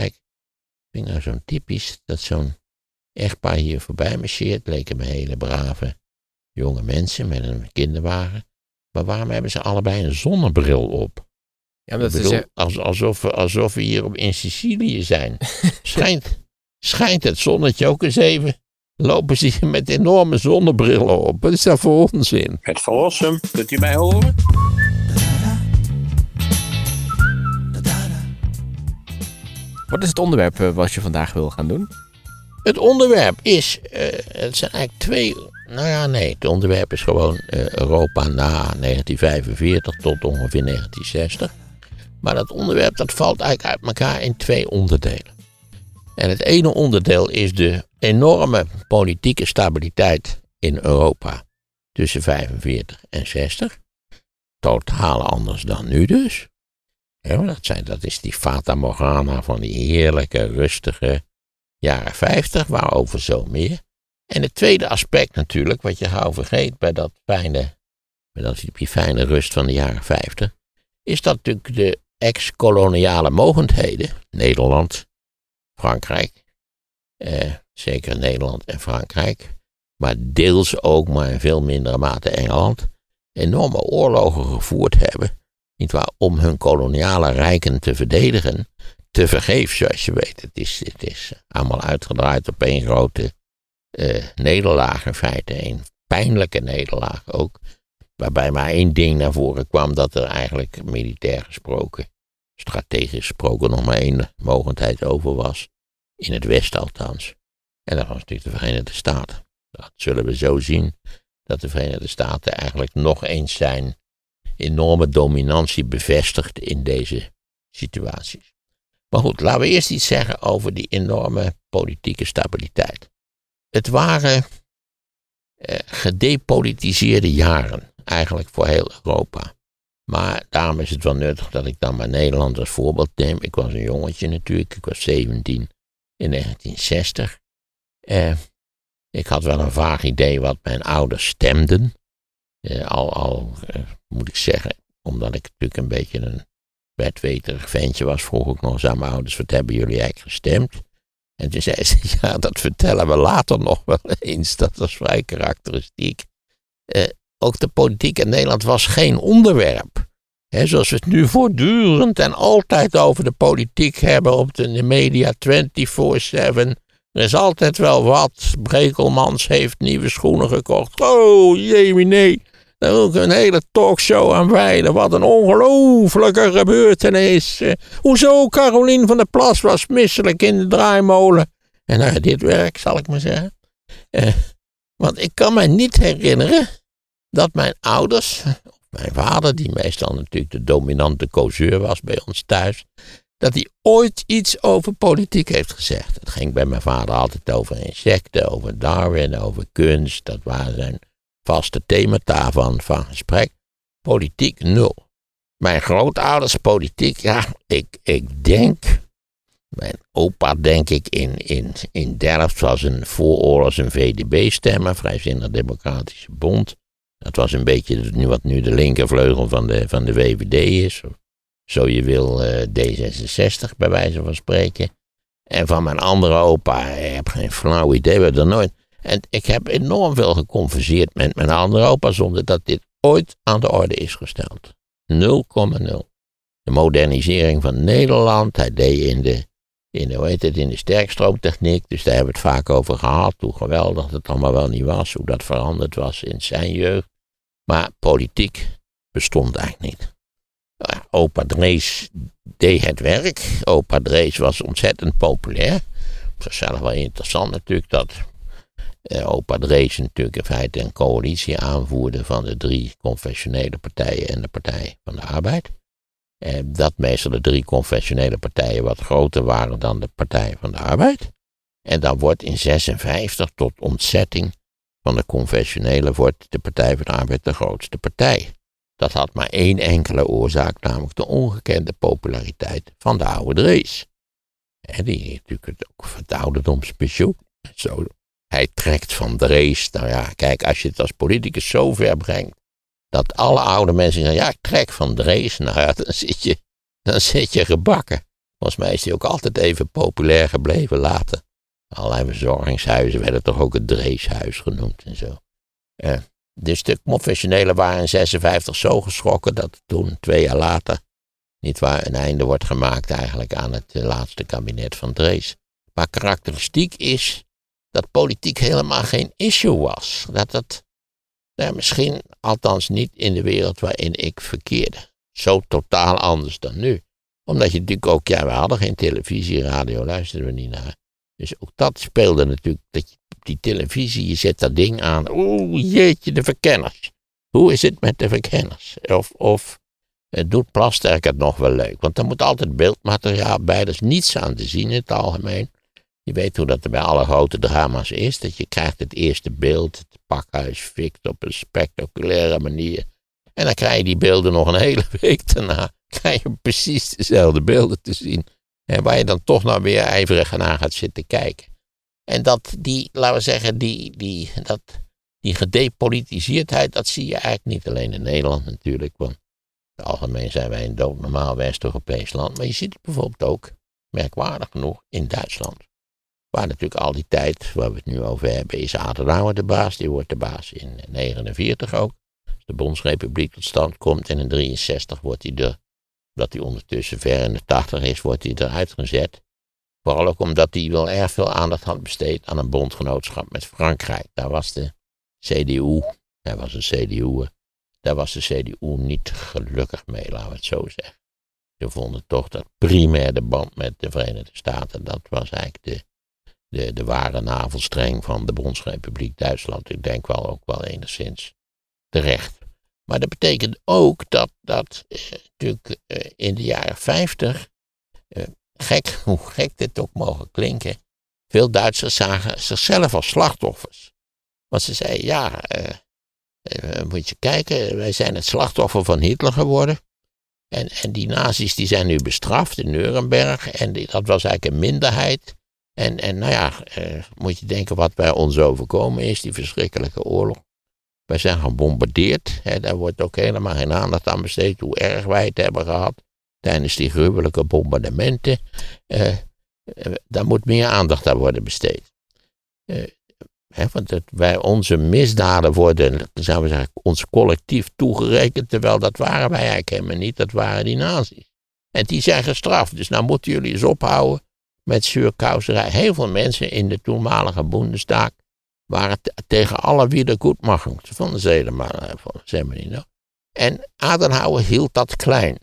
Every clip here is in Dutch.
kijk, vind ik nou zo'n typisch dat zo'n echtpaar hier voorbij marcheert. Leken me hele brave jonge mensen met een kinderwagen. Maar waarom hebben ze allebei een zonnebril op? Ja, dat Ik bedoel, is, eh, als, alsof, we- alsof we hier op, in Sicilië zijn. schijnt, schijnt het zonnetje ook eens even. Lopen ze hier met enorme zonnebrillen op. Wat is dat voor onzin? Het verlossen, kunt u mij horen? Wat is het onderwerp eh, wat je vandaag wil gaan doen? Het onderwerp is, eh, het zijn eigenlijk twee, nou ja nee, het onderwerp is gewoon eh, Europa na 1945 tot ongeveer 1960. Maar dat onderwerp dat valt eigenlijk uit elkaar in twee onderdelen. En het ene onderdeel is de enorme politieke stabiliteit in Europa tussen 45 en 60. Totaal anders dan nu dus. Dat, zijn, dat is die Fata Morgana van die heerlijke, rustige, jaren 50, waarover zo meer. En het tweede aspect natuurlijk, wat je gauw vergeet bij dat fijne, bij dat, die fijne rust van de jaren 50, is dat natuurlijk de ex-koloniale mogendheden, Nederland, Frankrijk, eh, zeker Nederland en Frankrijk, maar deels ook, maar in veel mindere mate Engeland, enorme oorlogen gevoerd hebben, nietwaar, om hun koloniale rijken te verdedigen te vergeef, zoals je weet. Het is, het is allemaal uitgedraaid op één grote eh, nederlaag in feite. Een pijnlijke nederlaag ook. Waarbij maar één ding naar voren kwam, dat er eigenlijk militair gesproken, strategisch gesproken, nog maar één mogendheid over was. In het Westen althans. En dat was natuurlijk de Verenigde Staten. Dat zullen we zo zien, dat de Verenigde Staten eigenlijk nog eens zijn enorme dominantie bevestigt in deze situaties. Maar goed, laten we eerst iets zeggen over die enorme politieke stabiliteit. Het waren eh, gedepolitiseerde jaren, eigenlijk voor heel Europa. Maar daarom is het wel nuttig dat ik dan maar Nederland als voorbeeld neem. Ik was een jongetje natuurlijk, ik was 17 in 1960. Eh, ik had wel een vaag idee wat mijn ouders stemden. Eh, al al eh, moet ik zeggen, omdat ik natuurlijk een beetje een bedweterig ventje was, vroeg ik nog eens aan mijn ouders, wat hebben jullie eigenlijk gestemd? En toen zei ze, ja, dat vertellen we later nog wel eens. Dat was vrij karakteristiek. Eh, ook de politiek in Nederland was geen onderwerp. Hè, zoals we het nu voortdurend en altijd over de politiek hebben op de media 24-7. Er is altijd wel wat. Brekelmans heeft nieuwe schoenen gekocht. Oh, jee, nee. Daar ik een hele talkshow aan wijden. Wat een ongelofelijke gebeurtenis. Eh, hoezo Carolien van der Plas was misselijk in de draaimolen. En ja, dit werk, zal ik maar zeggen. Eh, want ik kan me niet herinneren dat mijn ouders, of mijn vader, die meestal natuurlijk de dominante causeur was bij ons thuis, dat hij ooit iets over politiek heeft gezegd. Het ging bij mijn vader altijd over insecten, over Darwin, over kunst. Dat waren zijn vaste themata van, van gesprek. Politiek nul. Mijn grootouders politiek, ja, ik, ik denk. Mijn opa, denk ik, in, in, in Delft was een vooroorlogs een VDB-stemmer, Vrijzinnig Democratische Bond. Dat was een beetje wat nu de linkervleugel van de, van de VVD is. Zo je wil, eh, D66 bij wijze van spreken. En van mijn andere opa, ik heb geen flauw idee, we er nooit. En ik heb enorm veel geconverseerd met mijn andere opa zonder dat dit ooit aan de orde is gesteld. 0,0. De modernisering van Nederland, hij deed in de, in, hoe heet het, in de sterkstroomtechniek, dus daar hebben we het vaak over gehad, hoe geweldig het allemaal wel niet was, hoe dat veranderd was in zijn jeugd. Maar politiek bestond eigenlijk niet. Opa Drees deed het werk. Opa Drees was ontzettend populair. Op zichzelf wel interessant natuurlijk dat eh, opa Drees natuurlijk in feite een coalitie aanvoerde van de drie confessionele partijen en de Partij van de Arbeid. Eh, dat meestal de drie confessionele partijen wat groter waren dan de Partij van de Arbeid. En dan wordt in 56 tot ontzetting van de confessionele wordt de Partij van de Arbeid de grootste partij. Dat had maar één enkele oorzaak, namelijk de ongekende populariteit van de oude Drees. En die natuurlijk het ook van het ouderdomspensioen. Zo, hij trekt van Drees. Nou ja, kijk, als je het als politicus zo ver brengt, dat alle oude mensen zeggen, ja, ik trek van Drees, nou ja, dan zit je, dan zit je gebakken. Volgens mij is die ook altijd even populair gebleven later. Allerlei verzorgingshuizen werden toch ook het Dreeshuis genoemd en zo. Uh, dus de waren in 56 zo geschrokken dat toen, twee jaar later, niet waar een einde wordt gemaakt eigenlijk aan het eh, laatste kabinet van Drees. Maar karakteristiek is dat politiek helemaal geen issue was. Dat het nou, misschien, althans niet in de wereld waarin ik verkeerde. Zo totaal anders dan nu. Omdat je natuurlijk ook, ja, we hadden geen televisie, radio, luisterden we niet naar. Dus ook dat speelde natuurlijk, dat je op die televisie, je zet dat ding aan. Oeh, jeetje, de verkenners. Hoe is het met de verkenners? Of, of het doet Plasterk het nog wel leuk. Want er moet altijd beeldmateriaal bij, er is niets aan te zien in het algemeen. Je weet hoe dat er bij alle grote drama's is. Dat je krijgt het eerste beeld, het pakhuis fikt op een spectaculaire manier. En dan krijg je die beelden nog een hele week daarna. Krijg je precies dezelfde beelden te zien. En waar je dan toch nou weer ijverig naar gaat zitten kijken. En dat die, laten we zeggen, die, die, dat, die gedepolitiseerdheid, dat zie je eigenlijk niet alleen in Nederland natuurlijk. Want in het algemeen zijn wij een doodnormaal West-Europees land. Maar je ziet het bijvoorbeeld ook, merkwaardig genoeg, in Duitsland. Waar natuurlijk al die tijd, waar we het nu over hebben, is Adenauer de baas. Die wordt de baas in 1949 ook. Als de Bondsrepubliek tot stand komt en in 63 wordt hij er, omdat hij ondertussen ver in de 80 is, wordt hij eruit gezet. Vooral ook omdat hij wel erg veel aandacht had besteed aan een bondgenootschap met Frankrijk. Daar was de CDU, hij was een CDU, daar was de CDU niet gelukkig mee, laten we het zo zeggen. Ze vonden toch dat primair de band met de Verenigde Staten, dat was eigenlijk de de, de ware navelstreng van de Bondsrepubliek Duitsland. Ik denk wel ook wel enigszins terecht. Maar dat betekent ook dat, dat eh, natuurlijk eh, in de jaren 50, eh, gek, hoe gek dit ook mogen klinken, veel Duitsers zagen zichzelf als slachtoffers. Want ze zeiden, ja, moet je kijken, wij zijn het slachtoffer van Hitler geworden. En, en die nazi's die zijn nu bestraft in Nuremberg. En dat was eigenlijk een minderheid. En, en nou ja, eh, moet je denken wat bij ons overkomen is, die verschrikkelijke oorlog. Wij zijn gebombardeerd. Hè, daar wordt ook helemaal geen aandacht aan besteed hoe erg wij het hebben gehad tijdens die gruwelijke bombardementen. Eh, eh, daar moet meer aandacht aan worden besteed. Hè, want wij, onze misdaden worden, zouden we zeggen, ons collectief toegerekend, terwijl dat waren wij eigenlijk helemaal niet, dat waren die nazi's. En die zijn gestraft, dus nou moeten jullie eens ophouden met zuurkouserij. Heel veel mensen in de toenmalige Bundestag waren tegen alle wiedergoedmachung. Ze vonden ze helemaal, eh, ze helemaal niet. No? En Adenauer hield dat klein.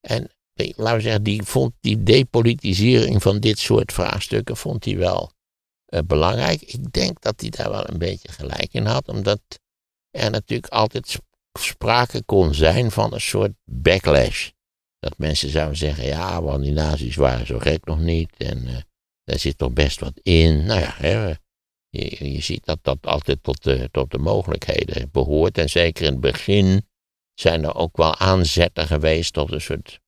En laten we zeggen, die vond die depolitisering van dit soort vraagstukken vond hij wel uh, belangrijk. Ik denk dat hij daar wel een beetje gelijk in had, omdat er natuurlijk altijd sprake kon zijn van een soort backlash. Dat mensen zouden zeggen, ja, want die nazi's waren zo gek nog niet. En uh, daar zit toch best wat in. Nou ja, hè, je, je, ziet dat dat altijd tot de, tot de mogelijkheden behoort. En zeker in het begin zijn er ook wel aanzetten geweest tot een soort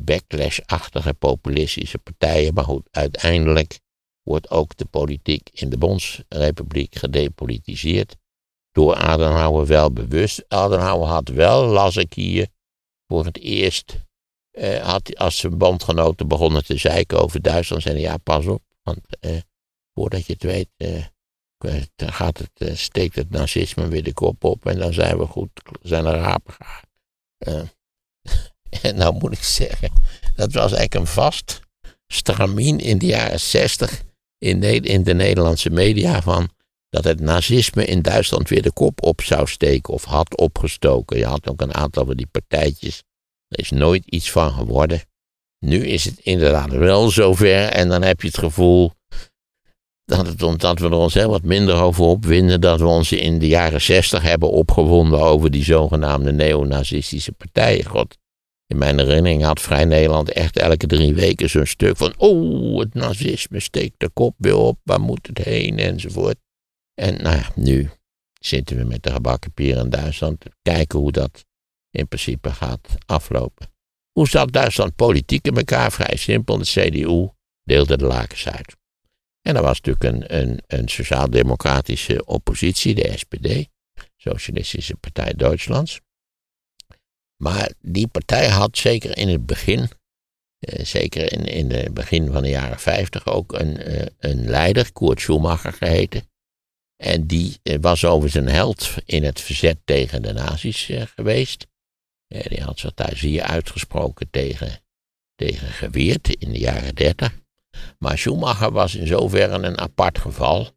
backlash-achtige populistische partijen. Maar goed, uiteindelijk wordt ook de politiek in de Bondsrepubliek gedepolitiseerd. Door Adenauer wel bewust. Adenauer had wel, las ik hier, voor het eerst uh, had, als zijn bondgenoten begonnen te zeiken over Duitsland, zeiden ja, pas op. Want uh, voordat je het weet, uh, gaat het, steekt het nazisme weer de kop op en dan zijn we goed, zijn er rapen en nou moet ik zeggen, dat was eigenlijk een vast stramien in de jaren zestig in, in de Nederlandse media van dat het nazisme in Duitsland weer de kop op zou steken of had opgestoken. Je had ook een aantal van die partijtjes er is nooit iets van geworden. Nu is het inderdaad wel zover en dan heb je het gevoel dat, het, dat we er ons heel wat minder over opwinden dat we ons in de jaren zestig hebben opgewonden over die zogenaamde neonazistische partijen. God, in mijn herinnering had Vrij Nederland echt elke drie weken zo'n stuk van, oh, het nazisme steekt de kop weer op, waar moet het heen, enzovoort. En nou ja, nu zitten we met de gebakken pier in Duitsland te kijken hoe dat in principe gaat aflopen. Hoe zat Duitsland politiek in elkaar? Vrij simpel. De CDU deelde de lakens uit. En er was natuurlijk een, een, een sociaal-democratische oppositie, de SPD, Socialistische Partij Duitslands. Maar die partij had zeker in het begin eh, zeker in, in het begin van de jaren 50 ook een, eh, een leider, Kurt Schumacher geheten. En die eh, was over zijn held in het verzet tegen de nazi's eh, geweest. Die had zich daar zeer uitgesproken tegen, tegen geweerd in de jaren 30. Maar Schumacher was in zoverre een apart geval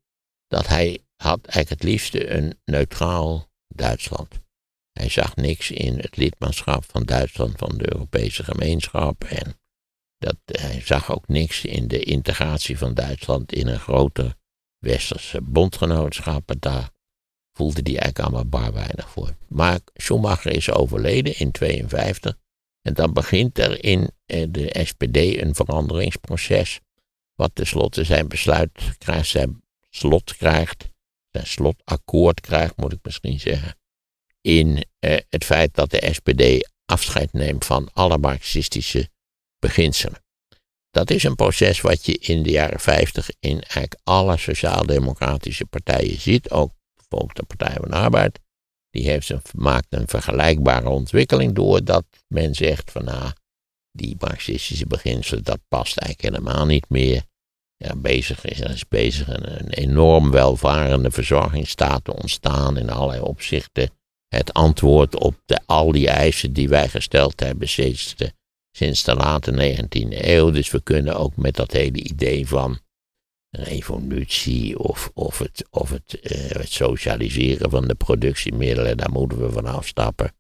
dat hij had eigenlijk het liefste een neutraal Duitsland. Hij zag niks in het lidmaatschap van Duitsland van de Europese gemeenschap en dat, hij zag ook niks in de integratie van Duitsland in een groter westerse bondgenootschap. En daar voelde hij eigenlijk allemaal bar weinig voor. Maar Schumacher is overleden in 52 en dan begint er in eh, de SPD een veranderingsproces, wat tenslotte zijn besluit krijgt, zijn slot krijgt, zijn slotakkoord krijgt, moet ik misschien zeggen, in eh, het feit dat de SPD afscheid neemt van alle marxistische beginselen. Dat is een proces wat je in de jaren 50 in eigenlijk alle sociaal-democratische partijen ziet, ook bijvoorbeeld de Partij van de Arbeid. Die heeft een, maakt een vergelijkbare ontwikkeling door dat men zegt van nou, die marxistische beginselen, dat past eigenlijk helemaal niet meer. Ja, bezig is, er is bezig een, een enorm welvarende verzorgingsstaat te ontstaan in allerlei opzichten. Het antwoord op de, al die eisen die wij gesteld hebben sinds de sinds de late 19e eeuw. Dus we kunnen ook met dat hele idee van revolutie of, of, het, of het, uh, het socialiseren van de productiemiddelen, daar moeten we van afstappen.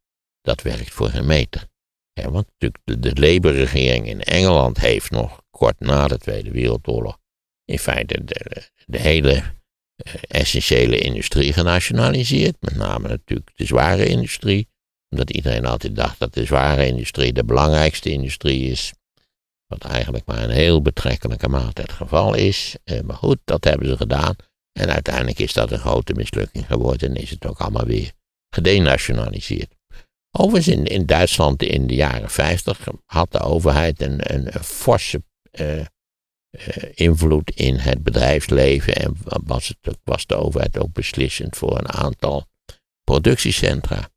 Dat werkt voor een meter. Ja, want natuurlijk de, de Labour-regering in Engeland heeft nog kort na de Tweede Wereldoorlog in feite de, de hele uh, essentiële industrie genationaliseerd. Met name natuurlijk de zware industrie omdat iedereen altijd dacht dat de zware industrie de belangrijkste industrie is. Wat eigenlijk maar een heel betrekkelijke mate het geval is. Eh, maar goed, dat hebben ze gedaan. En uiteindelijk is dat een grote mislukking geworden en is het ook allemaal weer gedenationaliseerd. Overigens in, in Duitsland in de jaren 50 had de overheid een, een, forse uh, uh, invloed in het bedrijfsleven en was, het, was de overheid ook beslissend voor een aantal productiecentra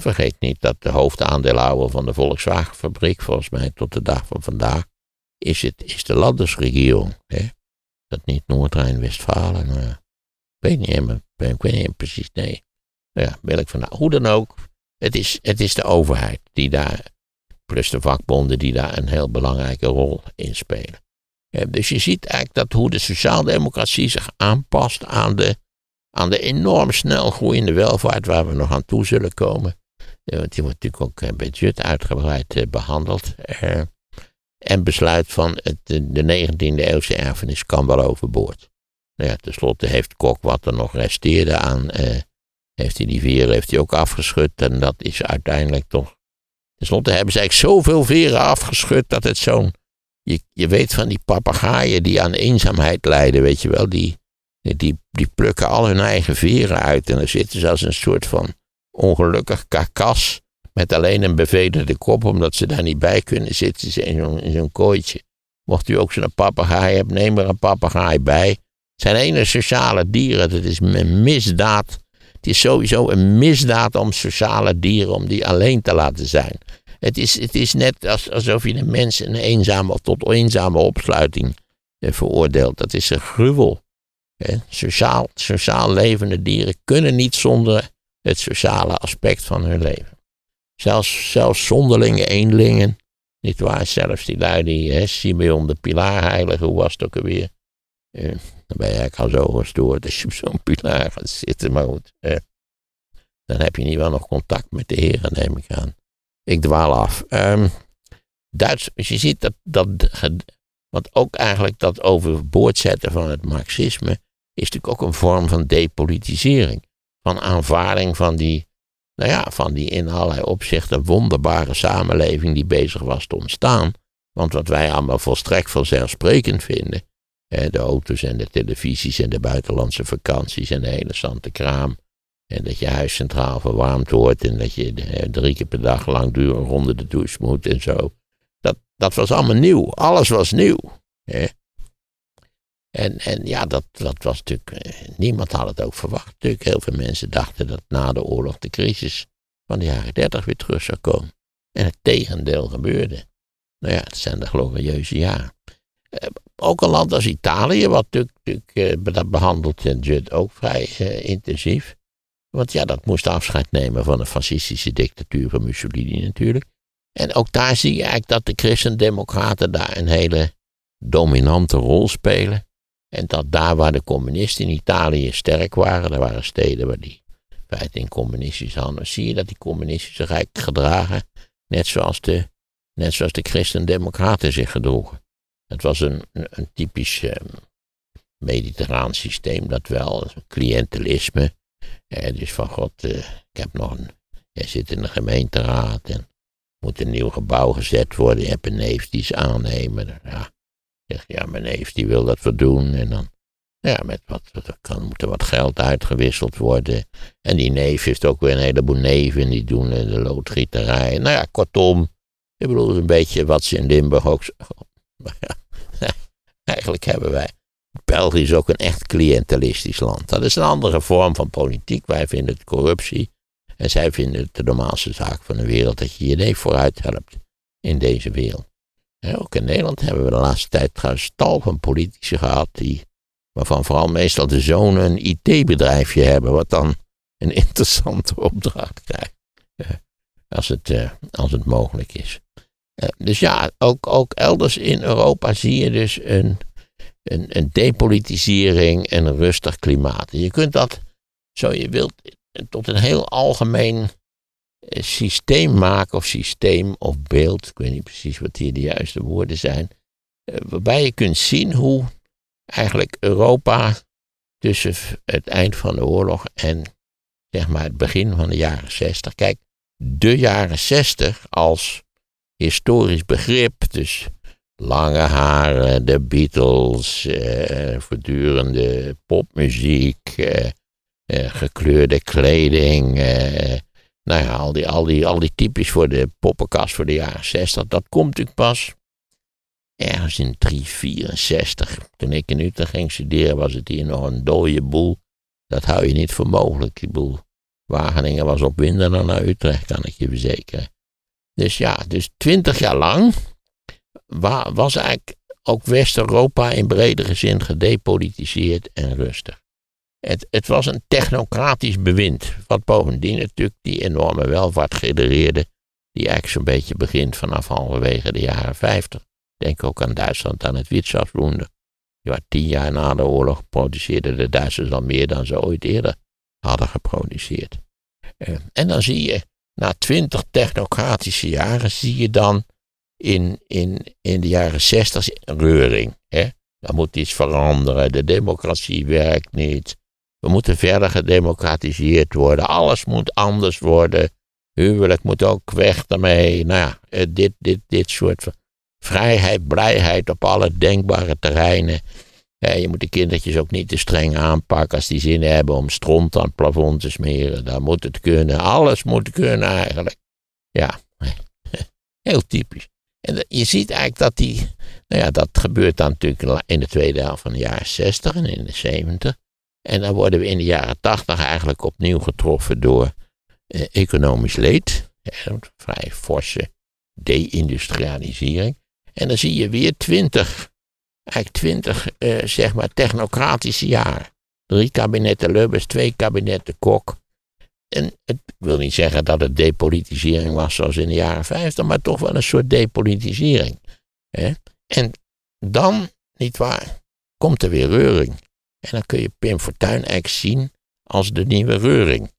vergeet niet dat de hoofdaandeelhouder van de Volkswagenfabriek, volgens mij tot de dag van vandaag, is, het, is de landesregering. Hè? Dat niet Noord-Rijn-Westfalen. Uh, weet niet helemaal, ik weet niet precies, nee. Nou ja, wil ik vandaag. Hoe dan ook, het is, het is de overheid die daar, plus de vakbonden, die daar een heel belangrijke rol in spelen. dus je ziet eigenlijk dat hoe de sociaaldemocratie zich aanpast aan de aan de enorm snel groeiende welvaart waar we nog aan toe zullen komen. Want die wordt natuurlijk ook bij budget uitgebreid eh, behandeld. Eh, en besluit van het, de 19e eeuwse erfenis kan wel overboord. Nou ja, tenslotte heeft Kok wat er nog resteerde aan, eh, heeft hij die veren heeft hij ook afgeschud. En dat is uiteindelijk toch, tenslotte hebben ze eigenlijk zoveel veren afgeschud dat het zo'n, je, je weet van die papegaaien die aan eenzaamheid lijden, weet je wel, die, die, die plukken al hun eigen veren uit. En dan zitten ze als een soort van ongelukkig karkas. Met alleen een bevederde kop, omdat ze daar niet bij kunnen zitten ze in zo'n zo'n kooitje. Mocht u ook zo'n papegaai hebben, neem er een papegaai bij. Het zijn ene sociale dieren. Het is een misdaad. Het is sowieso een misdaad om sociale dieren, om die alleen te laten zijn. Het is, het is net als, alsof je een mens een eenzame tot eenzame opsluiting eh, veroordeelt. Dat is een gruwel. Sociaal, sociaal levende dieren kunnen niet zonder het sociale aspect van hun leven. Zelfs, zelfs zonderlinge eenlingen, niet waar, zelfs die lui die, Simeon de Pilaarheilige, hoe was het ook alweer? Eh, dan ben je eigenlijk al zo gestoord als je op zo'n pilaar gaat zitten, maar goed. dan heb je niet wel nog contact met de heren, neem ik aan. Ik dwaal af. Um, Duits, je ziet dat, dat, want ook eigenlijk dat overboord zetten van het marxisme, is natuurlijk ook een vorm van depolitisering. Van aanvaarding van die, nou ja, van die in allerlei opzichten wonderbare samenleving die bezig was te ontstaan. Want wat wij allemaal volstrekt vanzelfsprekend vinden, de auto's en de televisies en de buitenlandse vakanties en de hele zante kraam. En dat je huis centraal verwarmd wordt en dat je drie keer per dag langdurig onder de douche moet en zo. Dat, dat was allemaal nieuw. Alles was nieuw. En, en ja, dat, dat was natuurlijk, eh, niemand had het ook verwacht. Heel veel mensen dachten dat na de oorlog de crisis van de jaren dertig weer terug zou komen. En het tegendeel gebeurde. Nou ja, het zijn de glorieuze jaren. Eh, ook een land als Italië, wat natuurlijk, natuurlijk eh, dat behandelt Judd ook vrij eh, intensief. Want ja, dat moest afscheid nemen van de fascistische dictatuur van Mussolini natuurlijk. En ook daar zie je eigenlijk dat de christendemocraten daar een hele dominante rol spelen. En dat daar waar de communisten in Italië sterk waren, er waren steden waar die feite in communistische handen, zie je dat die communisten zich eigenlijk gedragen, net zoals de, net zoals de christendemocraten zich gedroegen. Het was een, een, typisch uh, mediterraan systeem, dat wel, cliëntelisme. Eh, dus van god, uh, ik heb nog een, jij zit in de gemeenteraad en moet een nieuw gebouw gezet worden. Je hebt een neef die ze aannemen. Ja, zeg, ja, mijn neef die wil dat we doen. En dan, ja, met wat, er kan, moet er wat geld uitgewisseld worden. En die neef heeft ook weer een heleboel neven, die doen de loodgieterij. Nou ja, kortom, ik bedoel, een beetje wat ze in Limburg ook. Ja, eigenlijk hebben wij. België is ook een echt cliëntelistisch land. Dat is een andere vorm van politiek. Wij vinden het corruptie. En zij vinden het de normaalste zaak van de wereld dat je je neef vooruit helpt in deze wereld. Ook in Nederland hebben we de laatste tijd trouwens tal van politici gehad die, waarvan vooral meestal de zonen een IT-bedrijfje hebben, wat dan een interessante opdracht krijgt. Als het, eh, als het mogelijk is. Eh, dus ja, ook, ook elders in Europa zie je dus een, een, een depolitisering en een rustig klimaat. je kunt dat, zo je wilt, tot een heel algemeen systeem maken, of systeem of beeld, ik weet niet precies wat hier de juiste woorden zijn, eh, waarbij je kunt zien hoe eigenlijk Europa tussen het eind van de oorlog en zeg maar het begin van de jaren 60, kijk, de jaren 60 als historisch begrip, dus lange haren, de Beatles, eh, voortdurende popmuziek, eh, eh, gekleurde kleding. Nou ja, al die, al, die, al die typisch voor de poppenkast voor de jaren 60. Dat komt natuurlijk pas ergens in 364. Toen ik in Utrecht ging studeren, was het hier nog een dode boel. Dat hou je niet voor mogelijk. Die boel. Wageningen was opwindender naar Utrecht, kan ik je verzekeren. Dus ja, dus twintig jaar lang was eigenlijk ook West-Europa in bredere zin gedepolitiseerd en rustig. Het, het was een technocratisch bewind, wat bovendien natuurlijk die enorme welvaart genereerde, die eigenlijk zo'n beetje begint vanaf halverwege de jaren 50. Denk ook aan Duitsland, aan het Wirtschaftswunder. Ja, tien jaar na de oorlog produceerden de Duitsers al meer dan ze ooit eerder hadden geproduceerd. Eh, en dan zie je, na twintig technocratische jaren, zie je dan in, in, in de jaren zestig reuring. Hè? Dan moet iets veranderen, de democratie werkt niet, we moeten verder gedemocratiseerd worden. Alles moet anders worden. Huwelijk moet ook weg daarmee. Nou ja, eh, dit, dit, dit soort vrijheid, blijheid op alle denkbare terreinen. je moet de kindertjes ook niet te streng aanpakken als die zin hebben om stront aan het plafond te smeren. Dan moet het kunnen. Alles moet kunnen eigenlijk. Ja, heel typisch. En je ziet eigenlijk dat die, nou ja, dat gebeurt dan natuurlijk in de tweede helft van de jaren 60 en in de 70. En dan worden we in de jaren tachtig eigenlijk opnieuw getroffen door eh, economisch leed. Vrij forse deindustrialisering. En dan zie je weer twintig, eigenlijk twintig, eh, zeg maar, technocratische jaren. Drie kabinetten Lubbers, twee kabinetten Kok. En het, ik wil niet zeggen dat het depolitisering was zoals in de jaren 50, maar toch wel een soort depolitisering. Hè? En dan, niet waar, komt er weer reuring. En dan kun je Pim Fortuyn eigenlijk zien als de nieuwe reuring.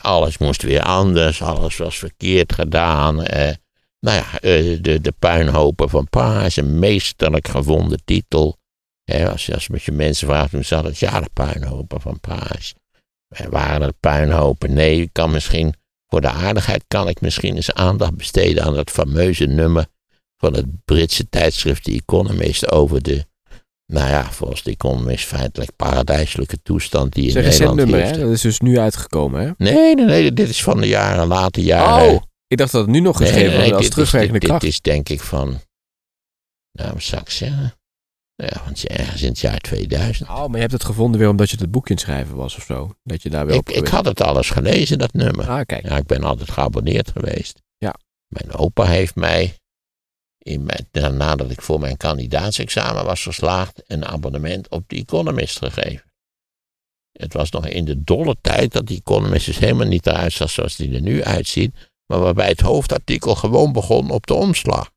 alles moest weer anders, alles was verkeerd gedaan. Eh, nou ja, eh, de, de puinhopen van Paas, een meesterlijk gevonden titel. als, je, als je mensen vraagt, hoe zat het? Ja, de puinhopen van Paas. waren er puinhopen? Nee, ik kan misschien, voor de aardigheid kan ik misschien eens aandacht besteden aan dat fameuze nummer van het Britse tijdschrift The Economist over de nou ja, volgens die Economist feitelijk paradijselijke toestand die in Nederland nummer, Hè? Dat is dus nu uitgekomen, hè? Nee, nee, nee, dit is van de jaren, late jaren. Oh, ik dacht dat het nu nog geschreven nee, nee, was als terugwerkende dit, kracht. Dit is denk ik van, nou, wat zou ik zeggen? Ja, want ergens in het jaar 2000. Oh, maar je hebt het gevonden weer omdat je het boekje in schrijven was of zo? Dat je daar weer ik, ik had het alles gelezen, dat nummer. Ah, kijk. Ja, ik ben altijd geabonneerd geweest. Ja. Mijn opa heeft mij in nadat ik voor mijn kandidaatsexamen was geslaagd, een abonnement op The Economist gegeven. Het was nog in de dolle tijd dat die Economist dus helemaal niet eruit zag zoals die er nu uitziet, maar waarbij het hoofdartikel gewoon begon op de omslag.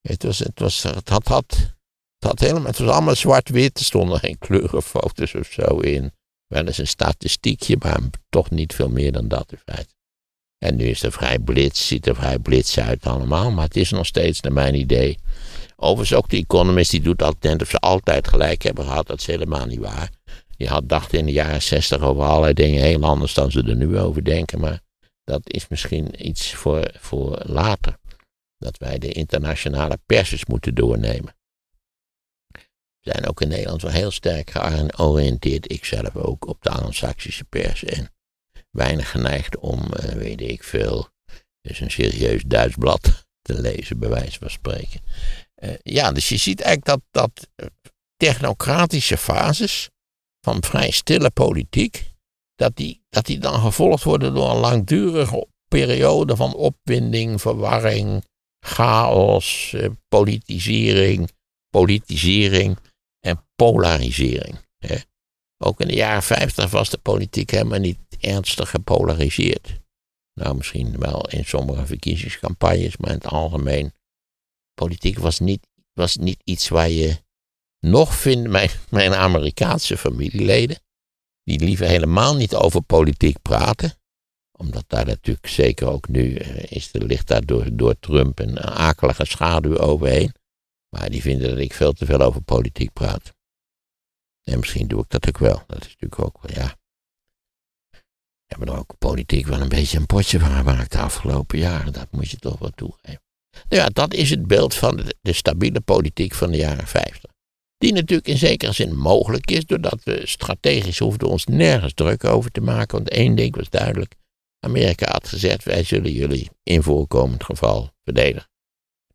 Het, was, het, was, het, had, had, het, helemaal, het was allemaal zwart-wit, er stonden geen kleurenfoto's of zo in. Wel eens een statistiekje, maar toch niet veel meer dan dat in feite. En nu is het vrij blitz, ziet er vrij blitz uit allemaal, maar het is nog steeds naar mijn idee. Overigens ook de Economist, die doet altijd of ze altijd gelijk hebben gehad, dat is helemaal niet waar. Die had dacht in de jaren zestig over allerlei dingen heel anders dan ze er nu over denken, maar dat is misschien iets voor, voor later. Dat wij de internationale perses moeten doornemen. We zijn ook in Nederland wel heel sterk georiënteerd, ik zelf ook, op de Anglo-Saxische pers. En weinig geneigd om, uh, weet ik veel, dus een serieus Duits blad te lezen, bij wijze van spreken. Uh, ja, dus je ziet eigenlijk dat, dat technocratische fases van vrij stille politiek, dat die, dat die dan gevolgd worden door een langdurige periode van opwinding, verwarring, chaos, eh, politisering, politisering en polarisering. Hè. Ook in de jaren 50 was de politiek helemaal niet ernstig gepolariseerd. Nou, misschien wel in sommige verkiezingscampagnes, maar in het algemeen. Politiek was niet, was niet iets waar je nog vindt, mijn, Amerikaanse familieleden, die liever helemaal niet over politiek praten, omdat daar natuurlijk zeker ook nu eh, is, er ligt daar door, door Trump een akelige schaduw overheen. Maar die vinden dat ik veel te veel over politiek praat. En misschien doe ik dat ook wel. Dat is natuurlijk ook wel, ja. Hebben er ook politiek wel een beetje een potje van gemaakt de afgelopen jaren. Dat moet je toch wel toegeven. Nou ja, dat is het beeld van de, de stabiele politiek van de jaren 50. Die natuurlijk in zekere zin mogelijk is, doordat we strategisch hoefden ons nergens druk over te maken. Want één ding was duidelijk. Amerika had gezegd, wij zullen jullie in voorkomend geval verdedigen.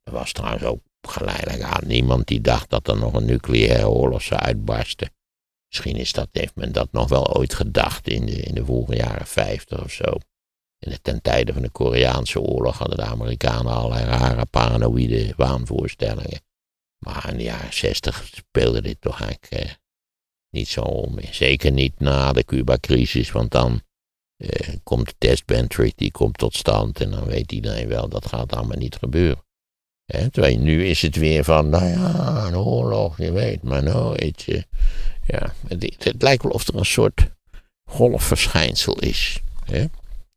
Er was trouwens ook geleidelijk aan niemand die dacht dat er nog een nucleaire oorlog zou uitbarsten. Misschien is dat, heeft men dat nog wel ooit gedacht in de, in de vroege jaren 50 of zo. In de, ten tijde van de Koreaanse oorlog hadden de Amerikanen allerlei rare paranoïde waanvoorstellingen. Maar in de jaren 60 speelde dit toch eigenlijk eh, niet zo om. Zeker niet na de Cuba-crisis, want dan eh, komt de testban treaty komt tot stand en dan weet iedereen wel dat gaat allemaal niet gebeuren. He, terwijl nu is het weer van, nou ja, een oorlog, je weet, maar. Uh, ja, het, lijkt wel of er een soort golfverschijnsel is.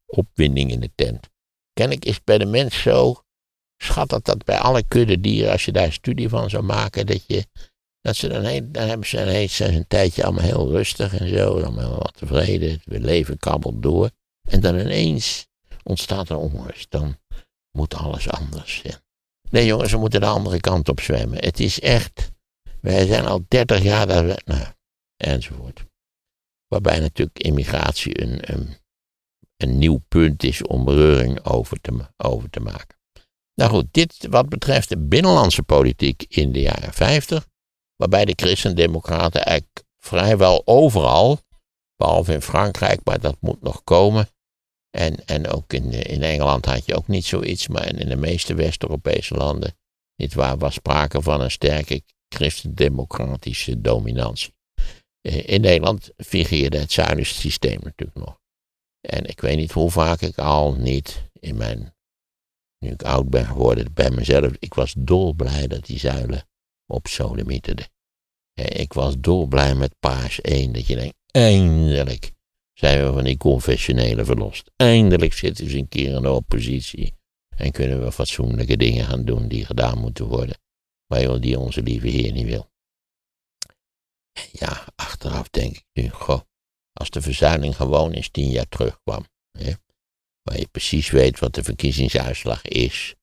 Opwinding in de tent. Kennelijk is bij de mens zo, schat dat dat bij alle kudde dieren, als je daar studie van zou maken, dat je, dat ze dan, hebben ze een, een tijdje allemaal heel rustig en zo, allemaal wat tevreden, het leven kabbelt door. En dan ineens ontstaat er onrust, dan moet alles anders. Nee jongens, we moeten de andere kant op zwemmen. Het is echt, wij zijn al 30 jaar daar, nou, enzovoort. Waarbij natuurlijk immigratie een, een, een nieuw punt is om reuring over te, over te maken. Nou goed, dit wat betreft de binnenlandse politiek in de jaren 50, waarbij de christendemocraten eigenlijk vrijwel overal, behalve in Frankrijk, maar dat moet nog komen, en, en ook in, in Engeland had je ook niet zoiets, maar in de meeste West-Europese landen, niet waar, was sprake van een sterke christendemocratische dominantie. Eh, in Nederland vigeerde het Zuidische systeem natuurlijk nog. En ik weet niet hoe vaak ik al niet in mijn, nu ik oud ben geworden, bij mezelf, ik was dolblij dat die zuilen op sodemieterden. Ik was dolblij met paars 1, dat je denkt, eindelijk zijn we van die confessionele verlost. Eindelijk zitten ze een keer in de oppositie en kunnen we fatsoenlijke dingen gaan doen die gedaan moeten worden, maar die onze lieve Heer niet wil. Ja, achteraf denk ik nu, goh, als de verzuiling gewoon eens tien jaar terugkwam, hè, waar je precies weet wat de verkiezingsuitslag is,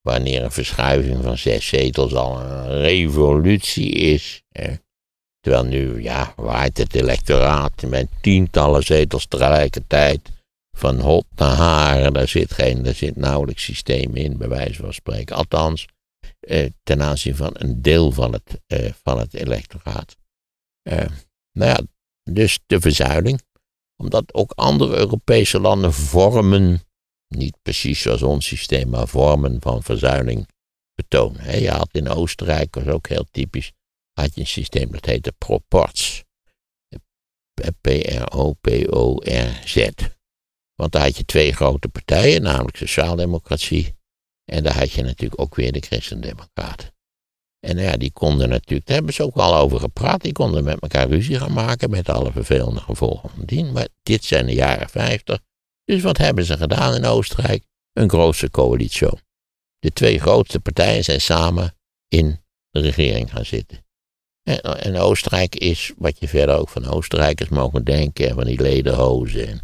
wanneer een verschuiving van zes zetels al een revolutie is, hè, terwijl nu, ja, waait het electoraat met tientallen zetels tegelijkertijd, van hot naar haren, daar zit, geen, daar zit nauwelijks systeem in, bij wijze van spreken. Althans, eh, ten aanzien van een deel van het, eh, van het electoraat. Uh, nou ja, dus de verzuiling. Omdat ook andere Europese landen vormen, niet precies zoals ons systeem, maar vormen van verzuiling betoon. Hè. Je had in Oostenrijk, was ook heel typisch, had je een systeem dat heette Proports. P-R-O-P-O-R-Z. Want daar had je twee grote partijen, namelijk Sociaaldemocratie. En daar had je natuurlijk ook weer de Christendemocraten. En ja, die konden natuurlijk, daar hebben ze ook al over gepraat, die konden met elkaar ruzie gaan maken met alle vervelende gevolgen van dien. Maar dit zijn de jaren 50. Dus wat hebben ze gedaan in Oostenrijk? Een grootste coalitie. De twee grootste partijen zijn samen in de regering gaan zitten. En, en, Oostenrijk is, wat je verder ook van Oostenrijkers mogen denken, van die lederhozen en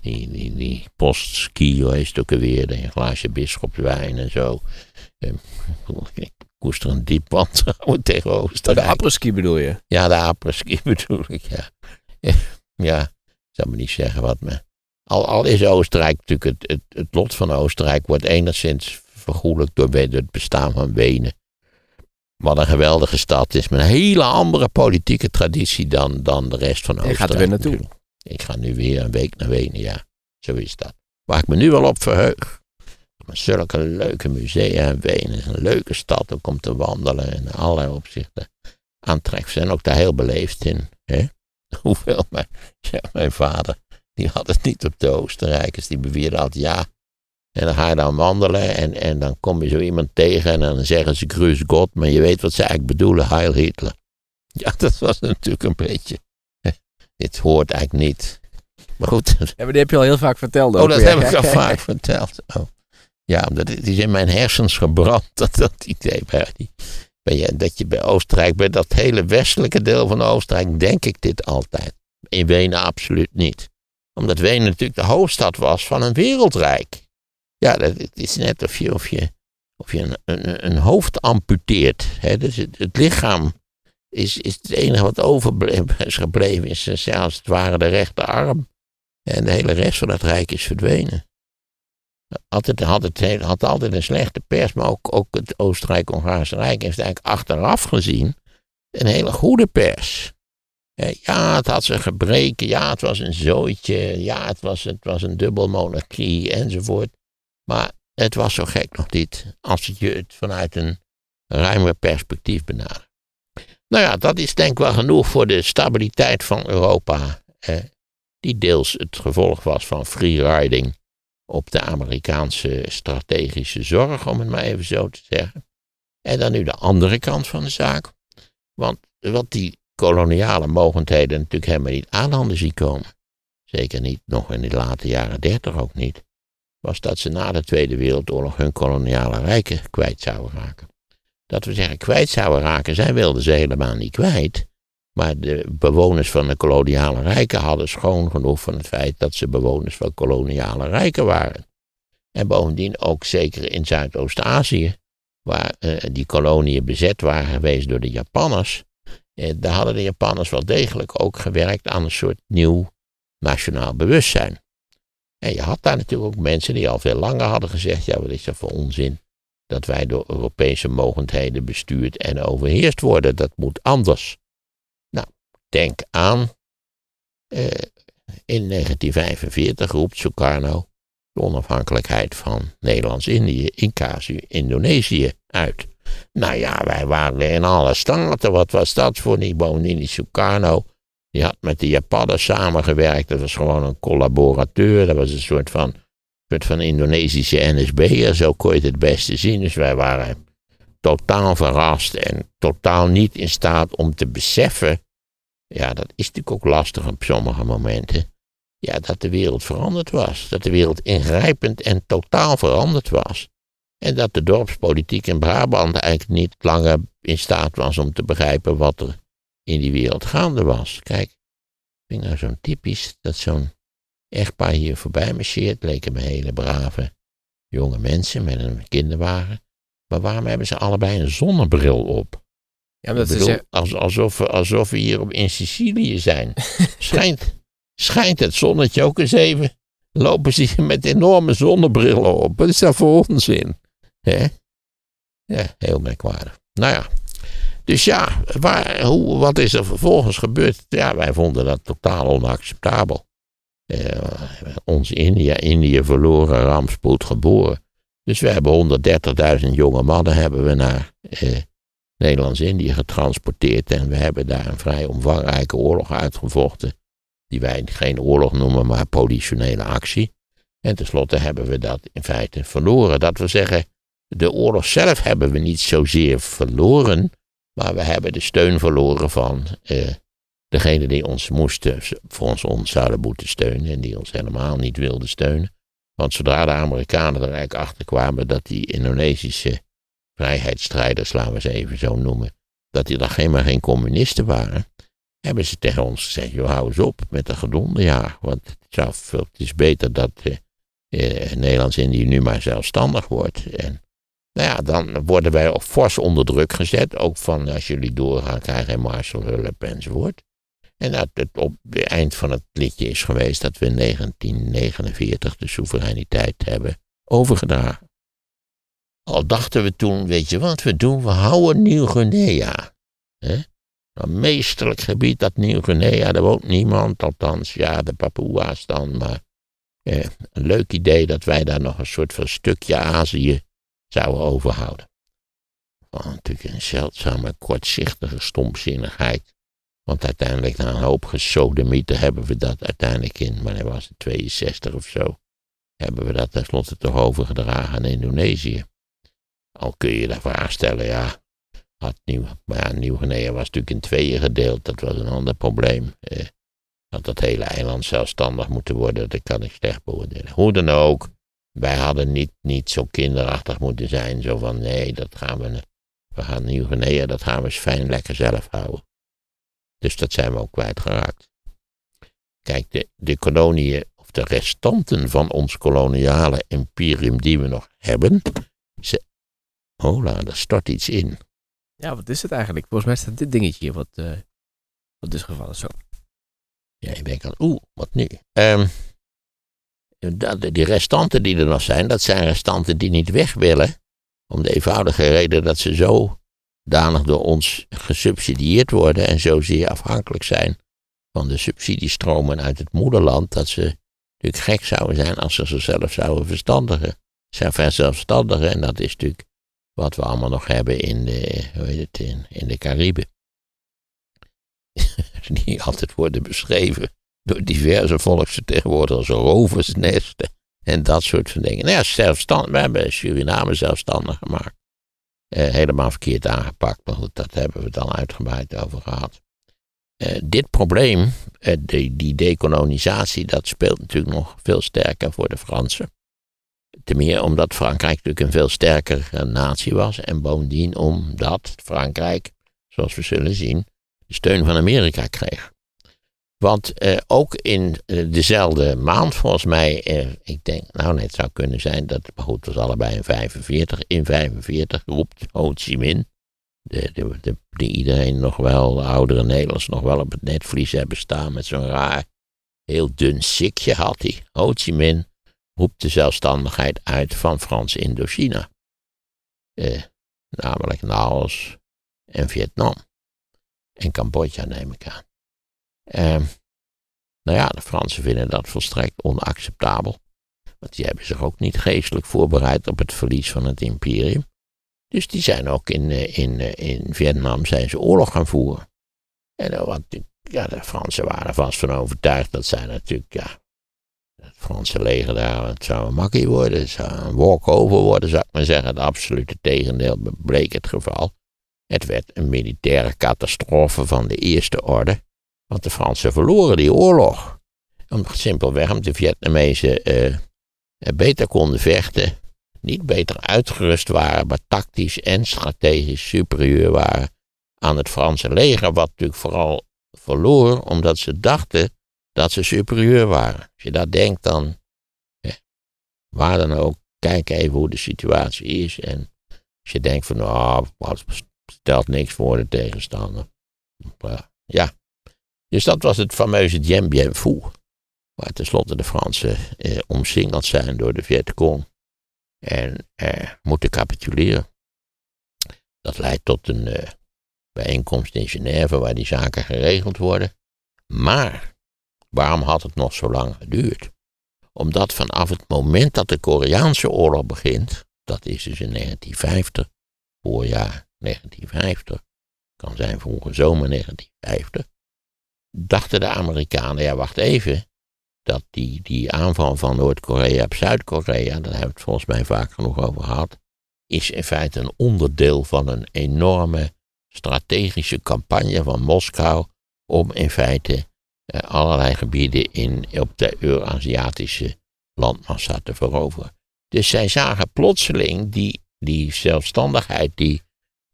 die, die, die postski, heet het ook alweer, een glaasje bisschopswijn en zo. Ik koester een diep wantrouwen tegen Oostenrijk. De apres-ski bedoel je? Ja, de apres-ski bedoel ik, ja. Ja, ik zou me niet zeggen wat me... Al, al is Oostenrijk natuurlijk, het, het, het lot van Oostenrijk wordt enigszins vergoedelijk door het bestaan van Wenen. Wat een geweldige stad is, met een hele andere politieke traditie dan, dan de rest van Oostenrijk. Je gaat er weer naartoe. Ik ga nu weer een week naar Wenen, ja. Zo is dat. Waar ik me nu wel op verheug. Met zulke leuke musea in Wenen. is een leuke stad om te wandelen. En in allerlei opzichten aantrekkelijk. Ze zijn ook daar heel beleefd in. Hè? Hoewel mijn, ja, mijn vader, die had het niet op de Oostenrijkers. Die beweerde altijd ja. En dan ga je dan wandelen en, en dan kom je zo iemand tegen en dan zeggen ze Grus God. Maar je weet wat ze eigenlijk bedoelen, Heil Hitler. Ja, dat was natuurlijk een beetje. Dit hoort eigenlijk niet. Maar goed. Ja, maar die heb je al heel vaak verteld. Oh, dat heb ik al vaak verteld. Oh. Ja, omdat het is in mijn hersens gebrand, dat, dat idee. Bij die, ben je, dat je bij Oostenrijk, bij dat hele westelijke deel van Oostenrijk, denk ik dit altijd. In Wenen absoluut niet. Omdat Wenen natuurlijk de hoofdstad was van een wereldrijk. Ja, het is net of je, of je, of je een, een, een hoofd amputeert. Hè? Dus het, lichaam is, is het enige wat overgebleven is, gebleven, is zelfs het ware de rechterarm. En de hele rest van het rijk is verdwenen. Altijd, had, het, had altijd een slechte pers, maar ook, ook het Oostenrijk-Hongaarse Rijk heeft eigenlijk achteraf gezien een hele goede pers. Ja, het had zijn gebreken, ja, het was een zooitje, ja, het was, het was een dubbelmonarchie enzovoort. Maar het was zo gek nog niet, als je het vanuit een ruimer perspectief benadert. Nou ja, dat is denk ik wel genoeg voor de stabiliteit van Europa, die deels het gevolg was van free riding op de Amerikaanse strategische zorg, om het maar even zo te zeggen. En dan nu de andere kant van de zaak. Want wat die koloniale mogendheden natuurlijk helemaal niet aan handen zien komen, zeker niet nog in de late jaren dertig ook niet, was dat ze na de Tweede Wereldoorlog hun koloniale rijken kwijt zouden raken. Dat we zeggen kwijt zouden raken, zij wilden ze helemaal niet kwijt. Maar de bewoners van de koloniale rijken hadden schoon genoeg van het feit dat ze bewoners van koloniale rijken waren. En bovendien ook zeker in Zuidoost-Azië, waar uh, die koloniën bezet waren geweest door de Japanners, eh, daar hadden de Japanners wel degelijk ook gewerkt aan een soort nieuw nationaal bewustzijn. En je had daar natuurlijk ook mensen die al veel langer hadden gezegd, ja wat is dat voor onzin, dat wij door Europese mogendheden bestuurd en overheerst worden, dat moet anders. Denk aan, eh, in 1945 roept Sukarno de onafhankelijkheid van Nederlands-Indië, Inkasi, Indonesië uit. Nou ja, wij waren in alle staten. Wat was dat voor die Bovendien Sukarno? Die had met de Japanners samengewerkt. Dat was gewoon een collaborateur. Dat was een soort van, soort van Indonesische NSB'er. Zo kon je het het beste zien. Dus wij waren totaal verrast en totaal niet in staat om te beseffen ja, dat is natuurlijk ook lastig op sommige momenten. Ja, dat de wereld veranderd was. Dat de wereld ingrijpend en totaal veranderd was. En dat de dorpspolitiek in Brabant eigenlijk niet langer in staat was om te begrijpen wat er in die wereld gaande was. Kijk, ik vind nou zo'n typisch dat zo'n echtpaar hier voorbij marcheert. Leken me hele brave jonge mensen met een kinderwagen. Maar waarom hebben ze allebei een zonnebril op? Ja, dat bedoel, als, alsof, alsof we hier op, in Sicilië zijn. schijnt, schijnt het zonnetje ook eens even. Lopen ze hier met enorme zonnebrillen op. Wat is dat voor onzin? Hè? Ja, heel merkwaardig. Nou ja. Dus ja, waar, hoe, wat is er vervolgens gebeurd? Ja, wij vonden dat totaal onacceptabel. Eh, ons India, India verloren, rampspoed geboren. Dus we hebben 130.000 jonge mannen hebben we naar eh, Nederlands-Indië getransporteerd. En we hebben daar een vrij omvangrijke oorlog uitgevochten. Die wij geen oorlog noemen, maar politionele actie. En tenslotte hebben we dat in feite verloren. Dat wil zeggen, de oorlog zelf hebben we niet zozeer verloren. Maar we hebben de steun verloren van eh, degene die ons moesten, voor ons, zouden moeten steunen. En die ons helemaal niet wilden steunen. Want zodra de Amerikanen er eigenlijk achter kwamen dat die Indonesische vrijheidsstrijders, laten we ze even zo noemen, dat die dan helemaal geen communisten waren, hebben ze tegen ons gezegd, joh, hou eens op met de gedonde jaar. Want het, het is beter dat eh, eh, Nederlands-Indië nu maar zelfstandig wordt. En nou ja, dan worden wij fors onder druk gezet. Ook van als jullie doorgaan, krijgen Marshall hulp enzovoort. En dat het op het eind van het liedje is geweest dat we in 1949 de soevereiniteit hebben overgedragen. Al dachten we toen, weet je wat we doen? We houden Nieuw-Guinea. Een meesterlijk gebied, dat Nieuw-Guinea, daar woont niemand, althans, ja, de Papua's dan, maar eh, een leuk idee dat wij daar nog een soort van stukje Azië zouden overhouden. Van natuurlijk een zeldzame, kortzichtige stomzinnigheid. Want uiteindelijk, na een hoop gesodemieten, hebben we dat uiteindelijk in, wanneer was het, 62 of zo, hebben we dat tenslotte toch overgedragen aan Indonesië. Al kun je de vraag stellen, ja, had Nieuw, maar ja, Nieuw-Guinea was natuurlijk in tweeën gedeeld, dat was een ander probleem. Eh, dat dat hele eiland zelfstandig moeten worden, dat kan ik slecht beoordelen. Hoe dan ook, wij hadden niet, niet zo kinderachtig moeten zijn, zo van nee, dat gaan we, we gaan Nieuw-Guinea, dat gaan we eens fijn lekker zelf houden. Dus dat zijn we ook kwijtgeraakt. Kijk, de, de koloniën, of de restanten van ons koloniale imperium die we nog hebben. Ze, hola, er stort iets in. Ja, wat is het eigenlijk? Volgens mij staat dit dingetje hier, wat, uh, wat is gevallen zo. Ja, je denkt aan, oeh, wat nu? Um, die restanten die er nog zijn, dat zijn restanten die niet weg willen. Om de eenvoudige reden dat ze zo danig door ons gesubsidieerd worden en zozeer afhankelijk zijn van de subsidiestromen uit het moederland, dat ze natuurlijk gek zouden zijn als ze zichzelf zouden verstandigen. Zijn verzelfstandigen en dat is natuurlijk wat we allemaal nog hebben in de, hoe heet het, in, in de Cariben. Die altijd worden beschreven door diverse volksvertegenwoordigers roversnesten en dat soort van dingen. Nou ja, zelfstandig, we hebben Suriname zelfstandig gemaakt. Eh, helemaal verkeerd aangepakt, maar goed, dat hebben we al uitgebreid over gehad. Eh, dit probleem, eh, die, die decolonisatie, dat speelt natuurlijk nog veel sterker voor de Fransen. Ten meer omdat Frankrijk natuurlijk een veel sterkere natie was en bovendien omdat Frankrijk, zoals we zullen zien, de steun van Amerika kreeg. Want eh, ook in eh, dezelfde maand, volgens mij, eh, ik denk, nou, het zou kunnen zijn dat, maar goed, het was allebei in 45. In 45 roept Ho Chi Minh, de, de, die iedereen nog wel, de oudere Nederlanders nog wel op het netvlies hebben staan met zo'n raar, heel dun sikje had hij. Ho Chi Minh roept de zelfstandigheid uit van Frans Indochina. Namelijk Laos en Vietnam. En Cambodja neem ik aan. Uh, nou ja, de Fransen vinden dat volstrekt onacceptabel. Want die hebben zich ook niet geestelijk voorbereid op het verlies van het imperium. Dus die zijn ook in, eh, in, eh, in Vietnam zijn ze oorlog gaan voeren. En wat, ja, de Fransen waren vast van overtuigd dat zij natuurlijk, ja, het Franse leger daar, het zou een makkie worden, het zou een walkover worden, zou ik maar zeggen. Het absolute tegendeel bleek het geval. Het werd een militaire catastrofe van de eerste orde. Want de Fransen verloren die oorlog. Om, simpelweg omdat de Vietnamezen uh, beter konden vechten. Niet beter uitgerust waren, maar tactisch en strategisch superieur waren aan het Franse leger. Wat natuurlijk vooral verloor omdat ze dachten dat ze superieur waren. Als je dat denkt, dan. waar dan ook, kijk even hoe de situatie is. En als je denkt van, nou, het stelt niks voor de tegenstander. Ja, dus dat was het fameuze Dien Bien Phu. Waar tenslotte de Fransen eh, omsingeld zijn door de Vietcong. En eh, moeten capituleren. Dat leidt tot een eh, bijeenkomst in Genève waar die zaken geregeld worden. Maar waarom had het nog zo lang geduurd? Omdat vanaf het moment dat de Koreaanse oorlog begint, dat is dus in 1950, voorjaar 1950, kan zijn vroege zomer 1950, dachten de Amerikanen, ja wacht even, dat die, die aanval van Noord-Korea op Zuid-Korea, daar hebben we het volgens mij vaak genoeg over gehad, is in feite een onderdeel van een enorme strategische campagne van Moskou om in feite eh, allerlei gebieden in, op de Euraziatische landmassa te veroveren. Dus zij zagen plotseling die, die zelfstandigheid, die,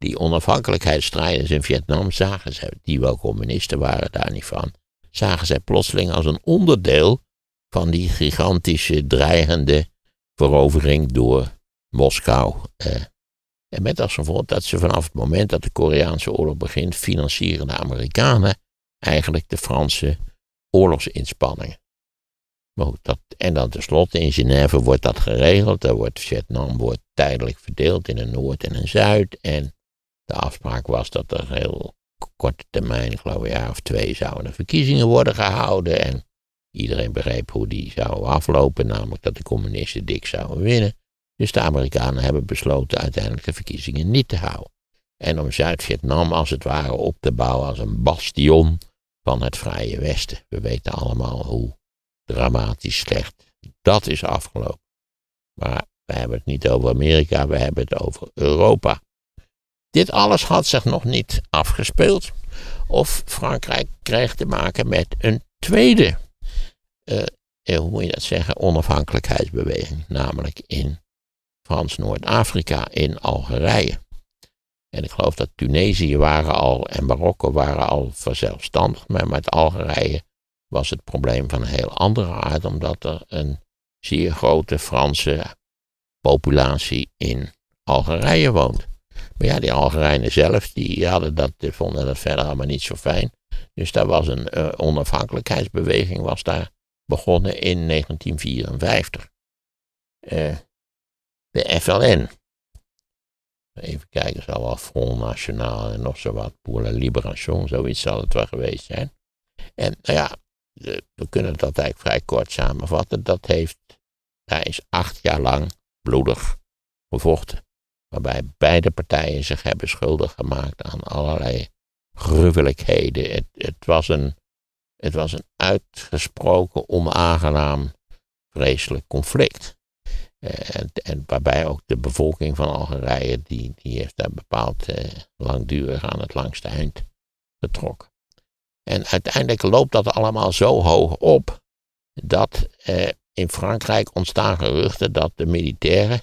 die onafhankelijkheidsstrijders in Vietnam, zagen ze, die wel communisten waren, daar niet van, zagen zij plotseling als een onderdeel van die gigantische dreigende verovering door Moskou. Eh, en met als gevolg dat ze vanaf het moment dat de Koreaanse oorlog begint, financieren de Amerikanen eigenlijk de Franse oorlogsinspanningen. Maar goed, dat, en dan tenslotte in Genève wordt dat geregeld. Er wordt Vietnam wordt tijdelijk verdeeld in een Noord en een Zuid. En de afspraak was dat er heel korte termijn, ik geloof een jaar of twee, zouden de verkiezingen worden gehouden. En iedereen begreep hoe die zouden aflopen, namelijk dat de communisten dik zouden winnen. Dus de Amerikanen hebben besloten uiteindelijk de verkiezingen niet te houden. En om Zuid-Vietnam als het ware op te bouwen als een bastion van het Vrije Westen. We weten allemaal hoe dramatisch slecht dat is afgelopen. Maar we hebben het niet over Amerika, we hebben het over Europa. Dit alles had zich nog niet afgespeeld. Of Frankrijk kreeg te maken met een tweede, uh, hoe moet je dat zeggen, onafhankelijkheidsbeweging. Namelijk in Frans-Noord-Afrika, in Algerije. En ik geloof dat Tunesië waren al en Marokko waren al verzelfstandigd, maar met Algerije was het probleem van een heel andere aard, omdat er een zeer grote Franse populatie in Algerije woont. Maar ja, die Algerijnen zelf, die hadden dat, die vonden dat verder allemaal niet zo fijn. Dus daar was een uh, onafhankelijkheidsbeweging was daar begonnen in 1954. Uh, de FLN. Even kijken, zal wel Front National en nog zo wat, Pour la Libération, zoiets zal het wel geweest zijn. En nou ja, we kunnen dat eigenlijk vrij kort samenvatten. Dat heeft, daar is acht jaar lang bloedig gevochten. Waarbij beide partijen zich hebben schuldig gemaakt aan allerlei gruwelijkheden. Het, het, was, een, het was een uitgesproken onaangenaam, vreselijk conflict. Eh, en, en, waarbij ook de bevolking van Algerije, die, die heeft daar bepaald eh, langdurig aan het langste eind getrokken. En uiteindelijk loopt dat allemaal zo hoog op, dat eh, in Frankrijk ontstaan geruchten dat de militairen,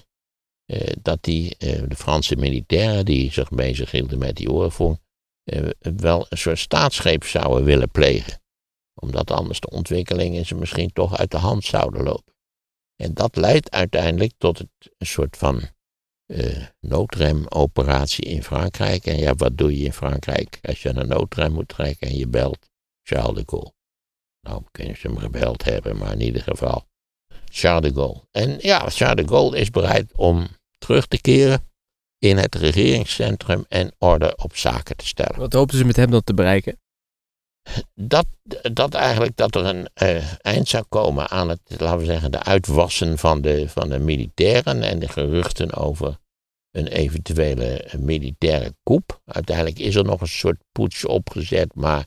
dat die, eh, de Franse militairen die zich bezig hielden met die oorlog, eh, wel een soort staatsgreep zouden willen plegen. Omdat anders de ontwikkelingen ze misschien toch uit de hand zouden lopen. En dat leidt uiteindelijk tot het, een soort van noodremoperatie in Frankrijk. En ja, wat doe je in Frankrijk als je een noodrem moet trekken en je belt Charles de Gaulle? Nou, kunnen ze hem gebeld hebben, maar in ieder geval Charles de Gaulle. En ja, Charles de Gaulle is bereid om terug te keren in het regeringscentrum en orde op zaken te stellen. Wat hoopten ze met hem dan te bereiken? dat, dat eigenlijk dat er een uh, eind zou komen aan het, laten we zeggen, de uitwassen van de, van de militairen en de geruchten over een eventuele militaire coup. Uiteindelijk is er nog een soort poets opgezet, maar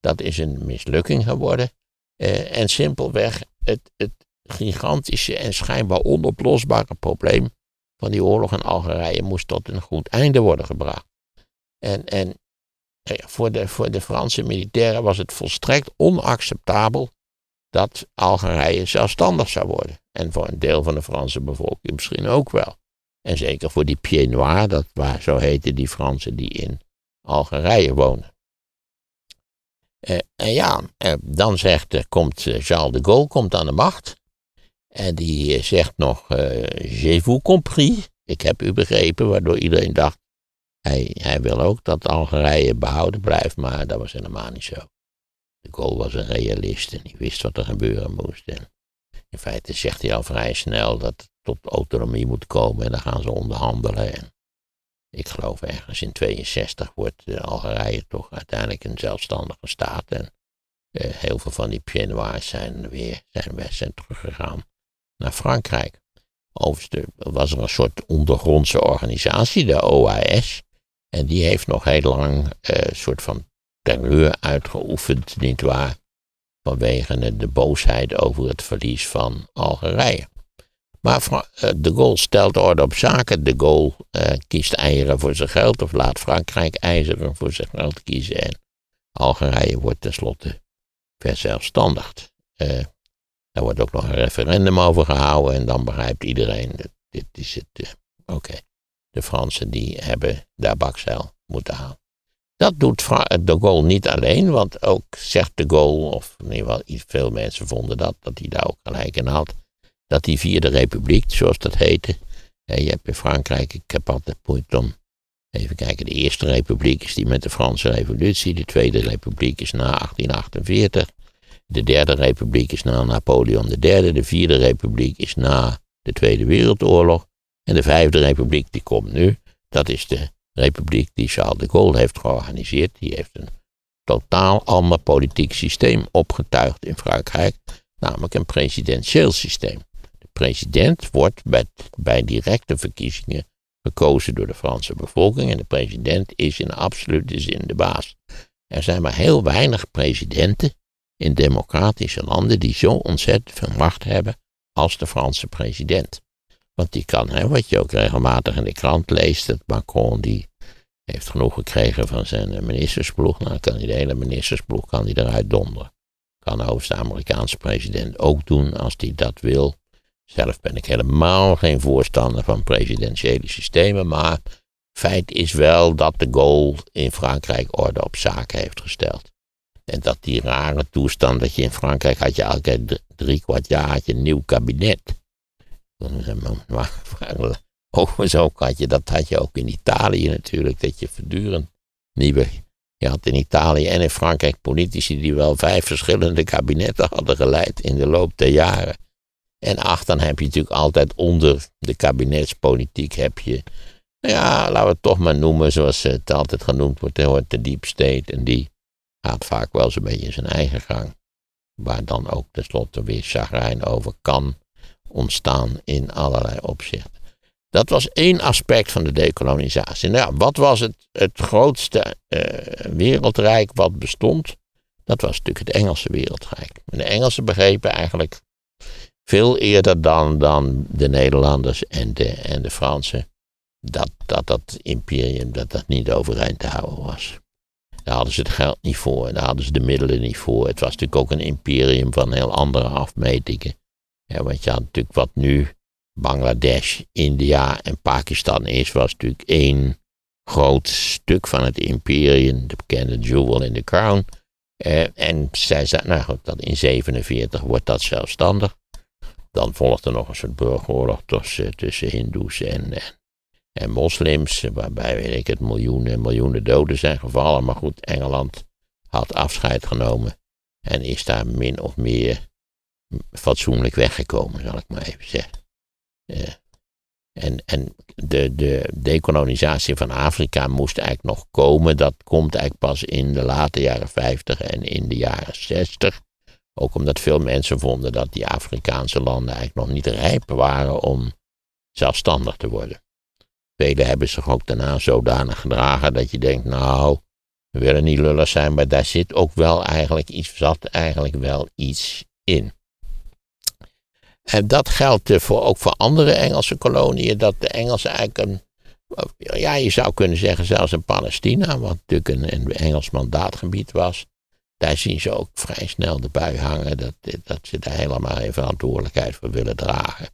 dat is een mislukking geworden. Uh, en simpelweg het, het gigantische en schijnbaar onoplosbare probleem van die oorlog in Algerije moest tot een goed einde worden gebracht. En, en voor de, voor de Franse militairen was het volstrekt onacceptabel dat Algerije zelfstandig zou worden. En voor een deel van de Franse bevolking misschien ook wel. En zeker voor die Pieds Noirs, dat waar, zo heten die Fransen die in Algerije wonen. Eh, en ja, eh, dan zegt, eh, komt Charles de Gaulle komt aan de macht. En die zegt nog, j'ai vous compris, ik heb u begrepen, waardoor iedereen dacht, hij, hij wil ook dat Algerije behouden blijft, maar dat was helemaal niet zo. De Gaulle was een realist en die wist wat er gebeuren moest. In feite zegt hij al vrij snel dat het tot autonomie moet komen en dan gaan ze onderhandelen. En ik geloof ergens in 62 wordt eh, Algerije toch uiteindelijk een zelfstandige staat. En eh, heel veel van die Pieds zijn weer zijn, zijn teruggegaan naar Frankrijk. Overigens was er een soort ondergrondse organisatie, de OAS. En die heeft nog heel lang eh, een soort van terreur uitgeoefend, nietwaar? Vanwege de boosheid over het verlies van Algerije. Maar eh, de Gaulle stelt orde op zaken. De Gaulle uh, kiest eieren voor zijn geld of laat Frankrijk ijzeren voor zijn geld kiezen. En Algerije wordt tenslotte verzelfstandigd. Uh, daar wordt ook nog een referendum over gehouden en dan begrijpt iedereen, dit is het, oké. De Fransen die hebben daar bakzeil moeten halen. Dat doet de Gaulle niet alleen, want ook zegt de Gaulle, of ieder geval veel mensen vonden dat, dat hij daar ook gelijk in had dat die vierde republiek, zoals dat heette, je hebt in Frankrijk, ik heb altijd moeite om, even kijken, de eerste republiek is die met de Franse revolutie, de tweede republiek is na 1848, de derde republiek is na Napoleon III, de vierde republiek is na de Tweede Wereldoorlog. En de vijfde republiek die komt nu, dat is de republiek die Charles de Gaulle heeft georganiseerd, die heeft een totaal ander politiek systeem opgetuigd in Frankrijk, namelijk een presidentieel systeem. President wordt bij, bij directe verkiezingen gekozen door de Franse bevolking en de president is in absolute zin de baas. Er zijn maar heel weinig presidenten in democratische landen die zo ontzettend veel macht hebben als de Franse president. Want die kan, hè, wat je ook regelmatig in de krant leest, dat Macron die heeft genoeg gekregen van zijn ministersploeg, nou kan de hele ministersploeg kan hij eruit donderen. Kan overigens de Amerikaanse president ook doen als hij dat wil. Zelf ben ik helemaal geen voorstander van presidentiële systemen, maar feit is wel dat de Gaulle in Frankrijk orde op zaken heeft gesteld. En dat die rare toestand dat je in Frankrijk had je elke drie kwart jaar een nieuw kabinet. Overigens ook had je, dat had je ook in Italië natuurlijk, dat je voortdurend nieuwe, je had in Italië en in Frankrijk politici die wel vijf verschillende kabinetten hadden geleid in de loop der jaren. En ach, dan heb je natuurlijk altijd onder de kabinetspolitiek heb je, nou ja, laten we het toch maar noemen zoals het altijd genoemd wordt, de deep state. En die gaat vaak wel zo'n beetje zijn eigen gang. Waar dan ook tenslotte weer chagrijn over kan ontstaan in allerlei opzichten. Dat was één aspect van de dekolonisatie. Nou wat was het, het grootste uh, wereldrijk wat bestond? Dat was natuurlijk het Engelse wereldrijk. En de Engelsen begrepen eigenlijk veel eerder dan, dan de Nederlanders en de, en de Fransen, dat, dat dat imperium dat dat niet overeind te houden was. Daar hadden ze het geld niet voor, daar hadden ze de middelen niet voor. Het was natuurlijk ook een imperium van heel andere afmetingen. Ja, want je had natuurlijk wat nu Bangladesh, India en Pakistan is, was natuurlijk één groot stuk van het imperium, de bekende jewel in the crown. Eh, en zij zei, nou goed, dat in 47 wordt dat zelfstandig. Dan volgde nog een soort burgeroorlog tussen, tussen Hindoes en, en, moslims, waarbij weet ik het miljoenen en miljoenen doden zijn gevallen. Maar goed, Engeland had afscheid genomen en is daar min of meer fatsoenlijk weggekomen, zal ik maar even zeggen. Uh, en en de, de decolonisatie van Afrika moest eigenlijk nog komen. Dat komt eigenlijk pas in de late jaren 50 en in de jaren 60. Ook omdat veel mensen vonden dat die Afrikaanse landen eigenlijk nog niet rijp waren om zelfstandig te worden. Velen hebben zich ook daarna zodanig gedragen dat je denkt, nou, we willen niet lullig zijn, maar daar zit ook wel eigenlijk iets, zat eigenlijk wel iets in. En dat geldt eh, voor, ook voor andere Engelse koloniën, dat de Engelsen eigenlijk een, ja, je zou kunnen zeggen zelfs in Palestina, wat natuurlijk een, een Engels mandaatgebied was, daar zien ze ook vrij snel de bui hangen dat, dat ze daar helemaal geen verantwoordelijkheid voor willen dragen.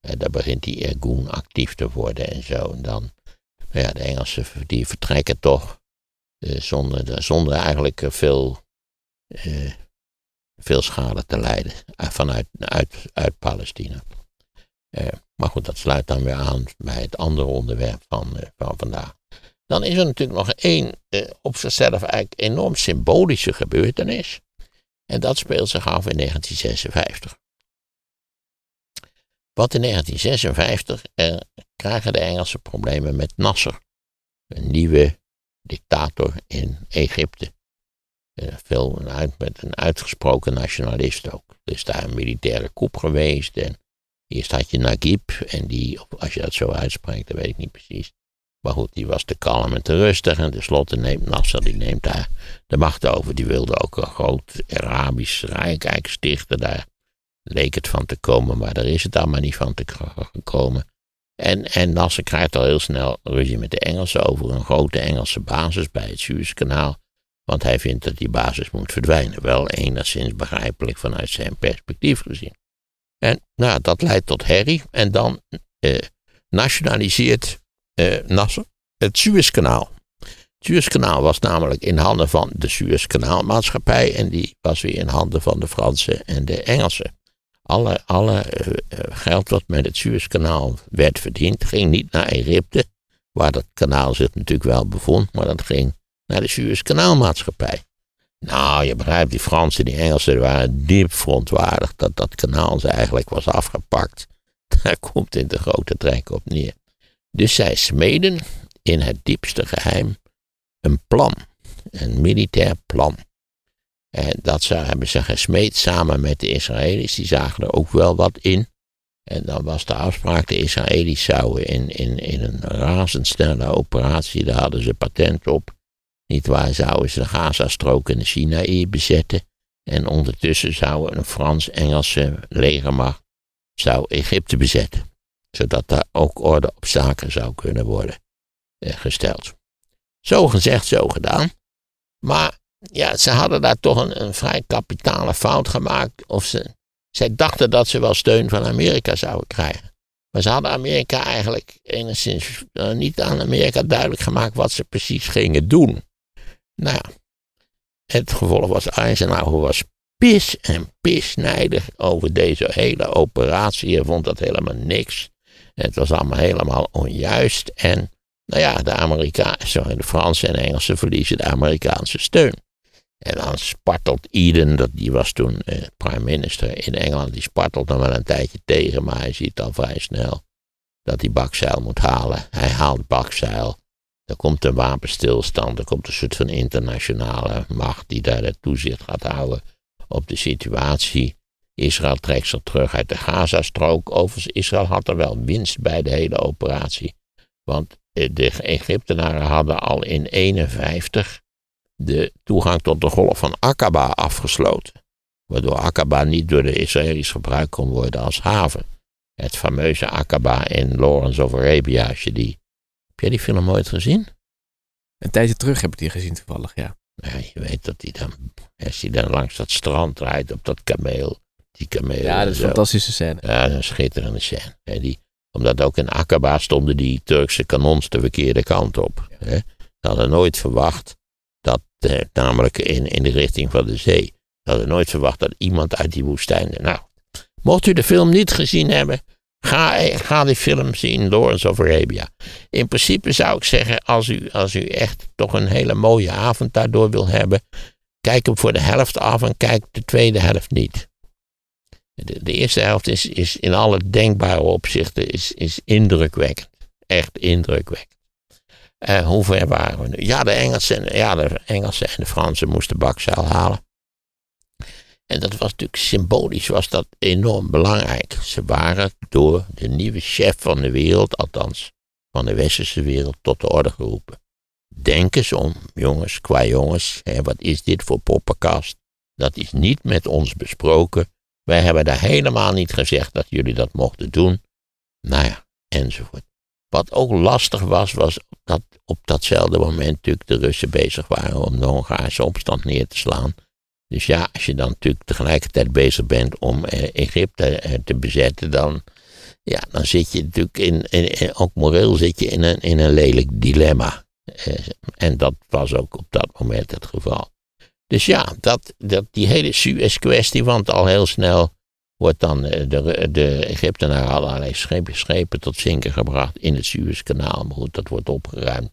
En dan begint die Ergoen actief te worden en zo. En dan, ja, de Engelsen die vertrekken toch eh, zonder, zonder eigenlijk veel, eh, veel schade te lijden vanuit uit, uit Palestina. Eh, maar goed, dat sluit dan weer aan bij het andere onderwerp van, eh, van vandaag. Dan is er natuurlijk nog één eh, op zichzelf eigenlijk enorm symbolische gebeurtenis. En dat speelt zich af in 1956. Wat in 1956 eh, krijgen de Engelsen problemen met Nasser, een nieuwe dictator in Egypte. Eh, veel met een uitgesproken nationalist ook. Er is daar een militaire coup geweest en Eerst had je Naguib, en die, als je dat zo uitspreekt, dat weet ik niet precies. Maar goed, die was te kalm en te rustig. En tenslotte neemt Nasser, die neemt daar de macht over. Die wilde ook een groot Arabisch Rijk stichten. Daar leek het van te komen, maar daar is het allemaal niet van te gekomen. En, en Nasser krijgt al heel snel ruzie met de Engelsen over een grote Engelse basis bij het Suezkanaal. Want hij vindt dat die basis moet verdwijnen. Wel enigszins begrijpelijk vanuit zijn perspectief gezien. En nou, dat leidt tot herrie. En dan eh, nationaliseert eh, Nasser het Suezkanaal. Het Suezkanaal was namelijk in handen van de Suezkanaalmaatschappij. En die was weer in handen van de Fransen en de Engelsen. Alle, alle uh, geld wat met het Suezkanaal werd verdiend, ging niet naar Egypte, waar dat kanaal zich natuurlijk wel bevond, maar dat ging naar de Suezkanaalmaatschappij. Nou, je begrijpt, die Fransen en die Engelsen waren diep verontwaardigd dat dat kanaal ze eigenlijk was afgepakt. Daar komt in de grote trek op neer. Dus zij smeden in het diepste geheim een plan, een militair plan. En dat zou, hebben ze gesmeed samen met de Israëli's. Die zagen er ook wel wat in. En dan was de afspraak, de Israëli's zouden in, in, in een razendsnelle operatie, daar hadden ze patent op. Niet waar, zouden ze de Gazastrook en de Sinaï bezetten. En ondertussen zou een Frans-Engelse legermacht zou Egypte bezetten. Zodat daar ook orde op zaken zou kunnen worden eh, gesteld. Zo gezegd, zo gedaan. Maar ja, ze hadden daar toch een, vrij kapitale fout gemaakt. Of ze, zij dachten dat ze wel steun van Amerika zouden krijgen. Maar ze hadden Amerika eigenlijk enigszins uh, niet aan Amerika duidelijk gemaakt wat ze precies gingen doen. Nou ja, het gevolg was Eisenhower was pis en pisnijdig over deze hele operatie. Hij vond dat helemaal niks. Het was allemaal helemaal onjuist. En nou ja, de Amerikanen, de Fransen en Engelsen verliezen de Amerikaanse steun. En dan spartelt Eden, dat, die was toen eh, prime minister in Engeland, die spartelt dan wel een tijdje tegen, maar hij ziet al vrij snel dat hij bakzeil moet halen. Hij haalt bakzeil. Er komt een wapenstilstand, er komt een soort van internationale macht die daar het toezicht gaat houden op de situatie. Israël trekt zich terug uit de Gazastrook. Overigens, Israël had er wel winst bij de hele operatie. Want eh, de Egyptenaren hadden al in 51 de toegang tot de golf van Aqaba afgesloten. Waardoor Aqaba niet door de Israëli's gebruikt kon worden als haven. Het fameuze Aqaba in Lawrence of Arabia, als je die... Heb jij die film ooit gezien? Een tijdje terug heb ik die gezien toevallig, ja. Ja, je weet dat hij dan, als hij dan langs dat strand rijdt op dat kameel. Die kameel ja, dat is een fantastische scène. Ja, dat is een schitterende scène. die, omdat ook in Aqaba stonden die Turkse kanons de verkeerde kant op. Hè. Ze hadden nooit verwacht namelijk in, in de richting van de zee. Ze hadden nooit verwacht dat iemand uit die woestijn. Nou, mocht u de film niet gezien hebben, ga, ga die film zien, Lawrence of Arabia. In principe zou ik zeggen, als u, als u echt toch een hele mooie avond daardoor wil hebben, kijk hem voor de helft af en kijk de tweede helft niet. De, de eerste helft is, is in alle denkbare opzichten is, is indrukwekkend. Echt indrukwekkend. Uh, hoe ver waren we nu? Ja, de Engelsen, ja, de Engelsen en de Fransen moesten bakzeil halen. En dat was natuurlijk symbolisch, was dat enorm belangrijk. Ze waren door de nieuwe chef van de wereld, althans van de westerse wereld, tot de orde geroepen. Denk eens om, jongens, qua jongens, hè, wat is dit voor poppenkast? Dat is niet met ons besproken. Wij hebben daar helemaal niet gezegd dat jullie dat mochten doen. Nou ja, enzovoort. Wat ook lastig was, was dat op datzelfde moment natuurlijk de Russen bezig waren om de Hongaarse opstand neer te slaan. Dus ja, als je dan natuurlijk tegelijkertijd bezig bent om eh, Egypte eh, te bezetten, dan, ja, dan zit je natuurlijk in, in, ook moreel zit je in een, in een lelijk dilemma. Eh, en dat was ook op dat moment het geval. Dus ja, dat, dat, die hele Suez-kwestie, want al heel snel wordt dan eh, de, de Egyptenaren allerlei schepen, schepen tot zinken gebracht in het Suezkanaal. Maar goed, dat wordt opgeruimd.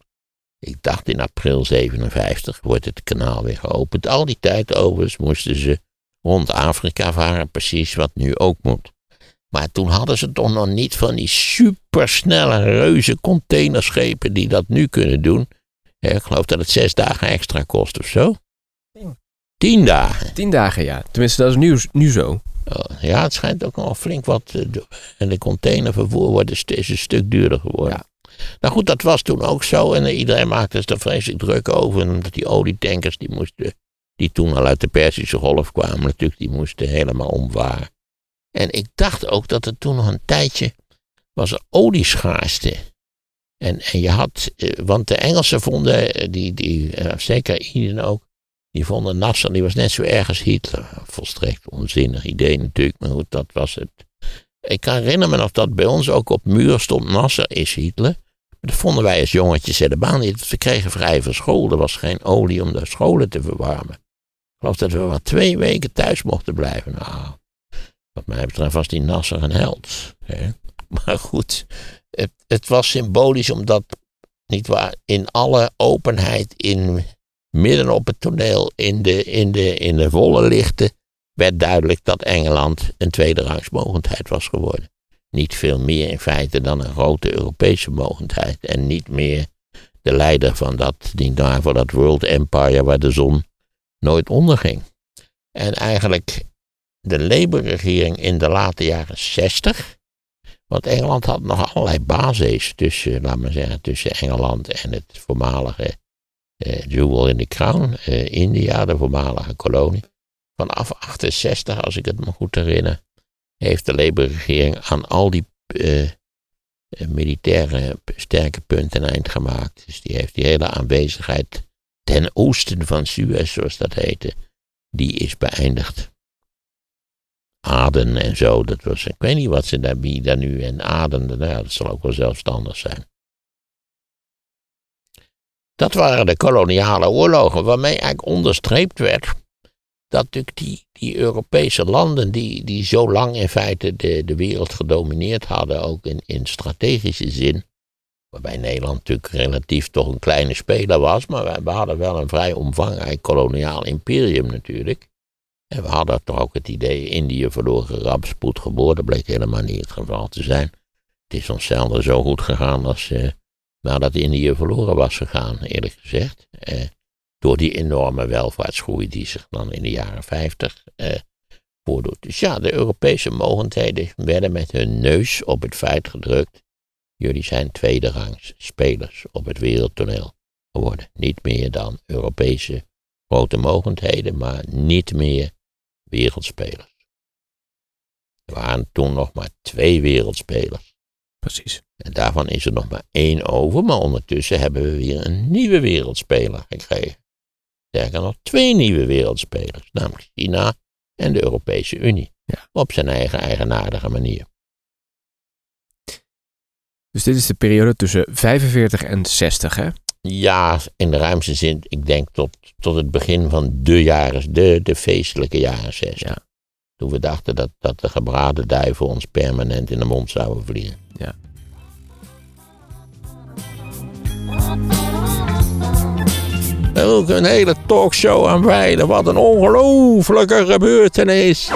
Ik dacht in april 57 wordt het kanaal weer geopend. Al die tijd overigens moesten ze rond Afrika varen, precies wat nu ook moet. Maar toen hadden ze toch nog niet van die supersnelle reuze containerschepen die dat nu kunnen doen. ik geloof dat het zes dagen extra kost of zo. Tien. Tien dagen. Tien dagen, ja. Tenminste, dat is nu, nu zo. Oh, ja, het schijnt ook nog flink wat. eh, En de containervervoer wordt is, is een stuk duurder geworden. Nou goed, dat was toen ook zo. En eh, iedereen maakte zich er vreselijk druk over. Omdat die olietankers, die moesten. Die toen al uit de Persische Golf kwamen, natuurlijk, die moesten helemaal omvaren. En ik dacht ook dat er toen nog een tijdje. was er olieschaarste. En, en je had. eh, Want de Engelsen vonden. eh, Die, die, eh, zeker Eden ook. Die vonden Nasser, die was net zo erg als Hitler. Volstrekt onzinnig idee natuurlijk, maar goed, dat was het. Ik kan me nog dat bij ons ook op muur stond Nasser is Hitler. Dat vonden wij als jongetjes helemaal niet. want We kregen vrij van school. Er was geen olie om de scholen te verwarmen. Ik geloof dat we maar twee weken thuis mochten blijven. Nou, wat mij betreft was die Nasser een held. Hè? Maar goed, het was symbolisch omdat, niet waar, in alle openheid, in midden op het toneel in de, in de, in de volle lichten werd duidelijk dat Engeland een tweederangs mogendheid was geworden. Niet veel meer in feite dan een grote Europese mogendheid en niet meer de leider van dat, die daarvoor dat World Empire waar de zon nooit onderging. En eigenlijk de Labour-regering in de late jaren 60, want Engeland had nog allerlei bases tussen, laat maar zeggen, tussen Engeland en het voormalige Jewel in the Crown, eh, India, de voormalige kolonie. Vanaf 68, als ik het me goed herinner, heeft de Labour-regering aan al die eh, eh, militaire sterke punten een eind gemaakt. Dus die heeft die hele aanwezigheid ten oosten van Suez, zoals dat heette, die is beëindigd. Aden en zo, dat was, ik weet niet wat ze daar, wie daar nu en Aden, nou dat zal ook wel zelfstandig zijn. Dat waren de koloniale oorlogen, waarmee eigenlijk onderstreept werd dat natuurlijk die, die Europese landen, die, die zo lang in feite de, de wereld gedomineerd hadden, ook in, in strategische zin, waarbij Nederland natuurlijk relatief toch een kleine speler was, maar we, hadden wel een vrij omvangrijk koloniaal imperium natuurlijk. En we hadden toch ook het idee, Indië verloren rampspoed geboren, bleek helemaal niet het geval te zijn. Het is ons zelden zo goed gegaan als eh, nadat Indië verloren was gegaan, eerlijk gezegd. Eh, door die enorme welvaartsgroei die zich dan in de jaren 50 eh, voordoet. Dus ja, de Europese mogendheden werden met hun neus op het feit gedrukt. Jullie zijn tweederangs spelers op het wereldtoneel geworden. Niet meer dan Europese grote mogendheden, maar niet meer wereldspelers. Er waren toen nog maar twee wereldspelers. Precies. En daarvan is er nog maar één over, maar ondertussen hebben we weer een nieuwe wereldspeler gekregen. Sterker nog, twee nieuwe wereldspelers, namelijk China en de Europese Unie. Ja. Op zijn eigen eigenaardige manier. Dus dit is de periode tussen 45 en 60, hè? Ja, in de ruimste zin, ik denk tot, tot het begin van de jaren, de, de feestelijke jaren 60. Ja. Toen we dachten dat, dat de gebraden duiven ons permanent in de mond zouden vliegen. Ja. Ook een hele talkshow aan wijden. Wat een ongelofelijke gebeurtenis.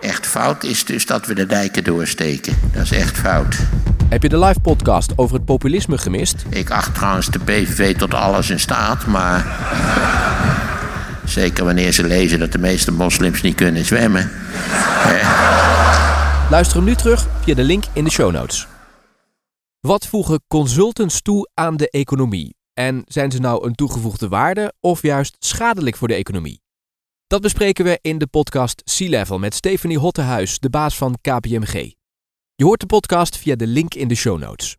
Echt fout is dus dat we de dijken doorsteken. Dat is echt fout. Heb je de live podcast over het populisme gemist? Ik acht trouwens de PVV tot alles in staat, maar... Zeker wanneer ze lezen dat de meeste moslims niet kunnen zwemmen. Luister hem nu terug via de link in de show notes. Wat voegen consultants toe aan de economie? En zijn ze nou een toegevoegde waarde of juist schadelijk voor de economie? Dat bespreken we in de podcast Sea Level met Stephanie Hottehuis, de baas van KPMG. Je hoort de podcast via de link in de show notes.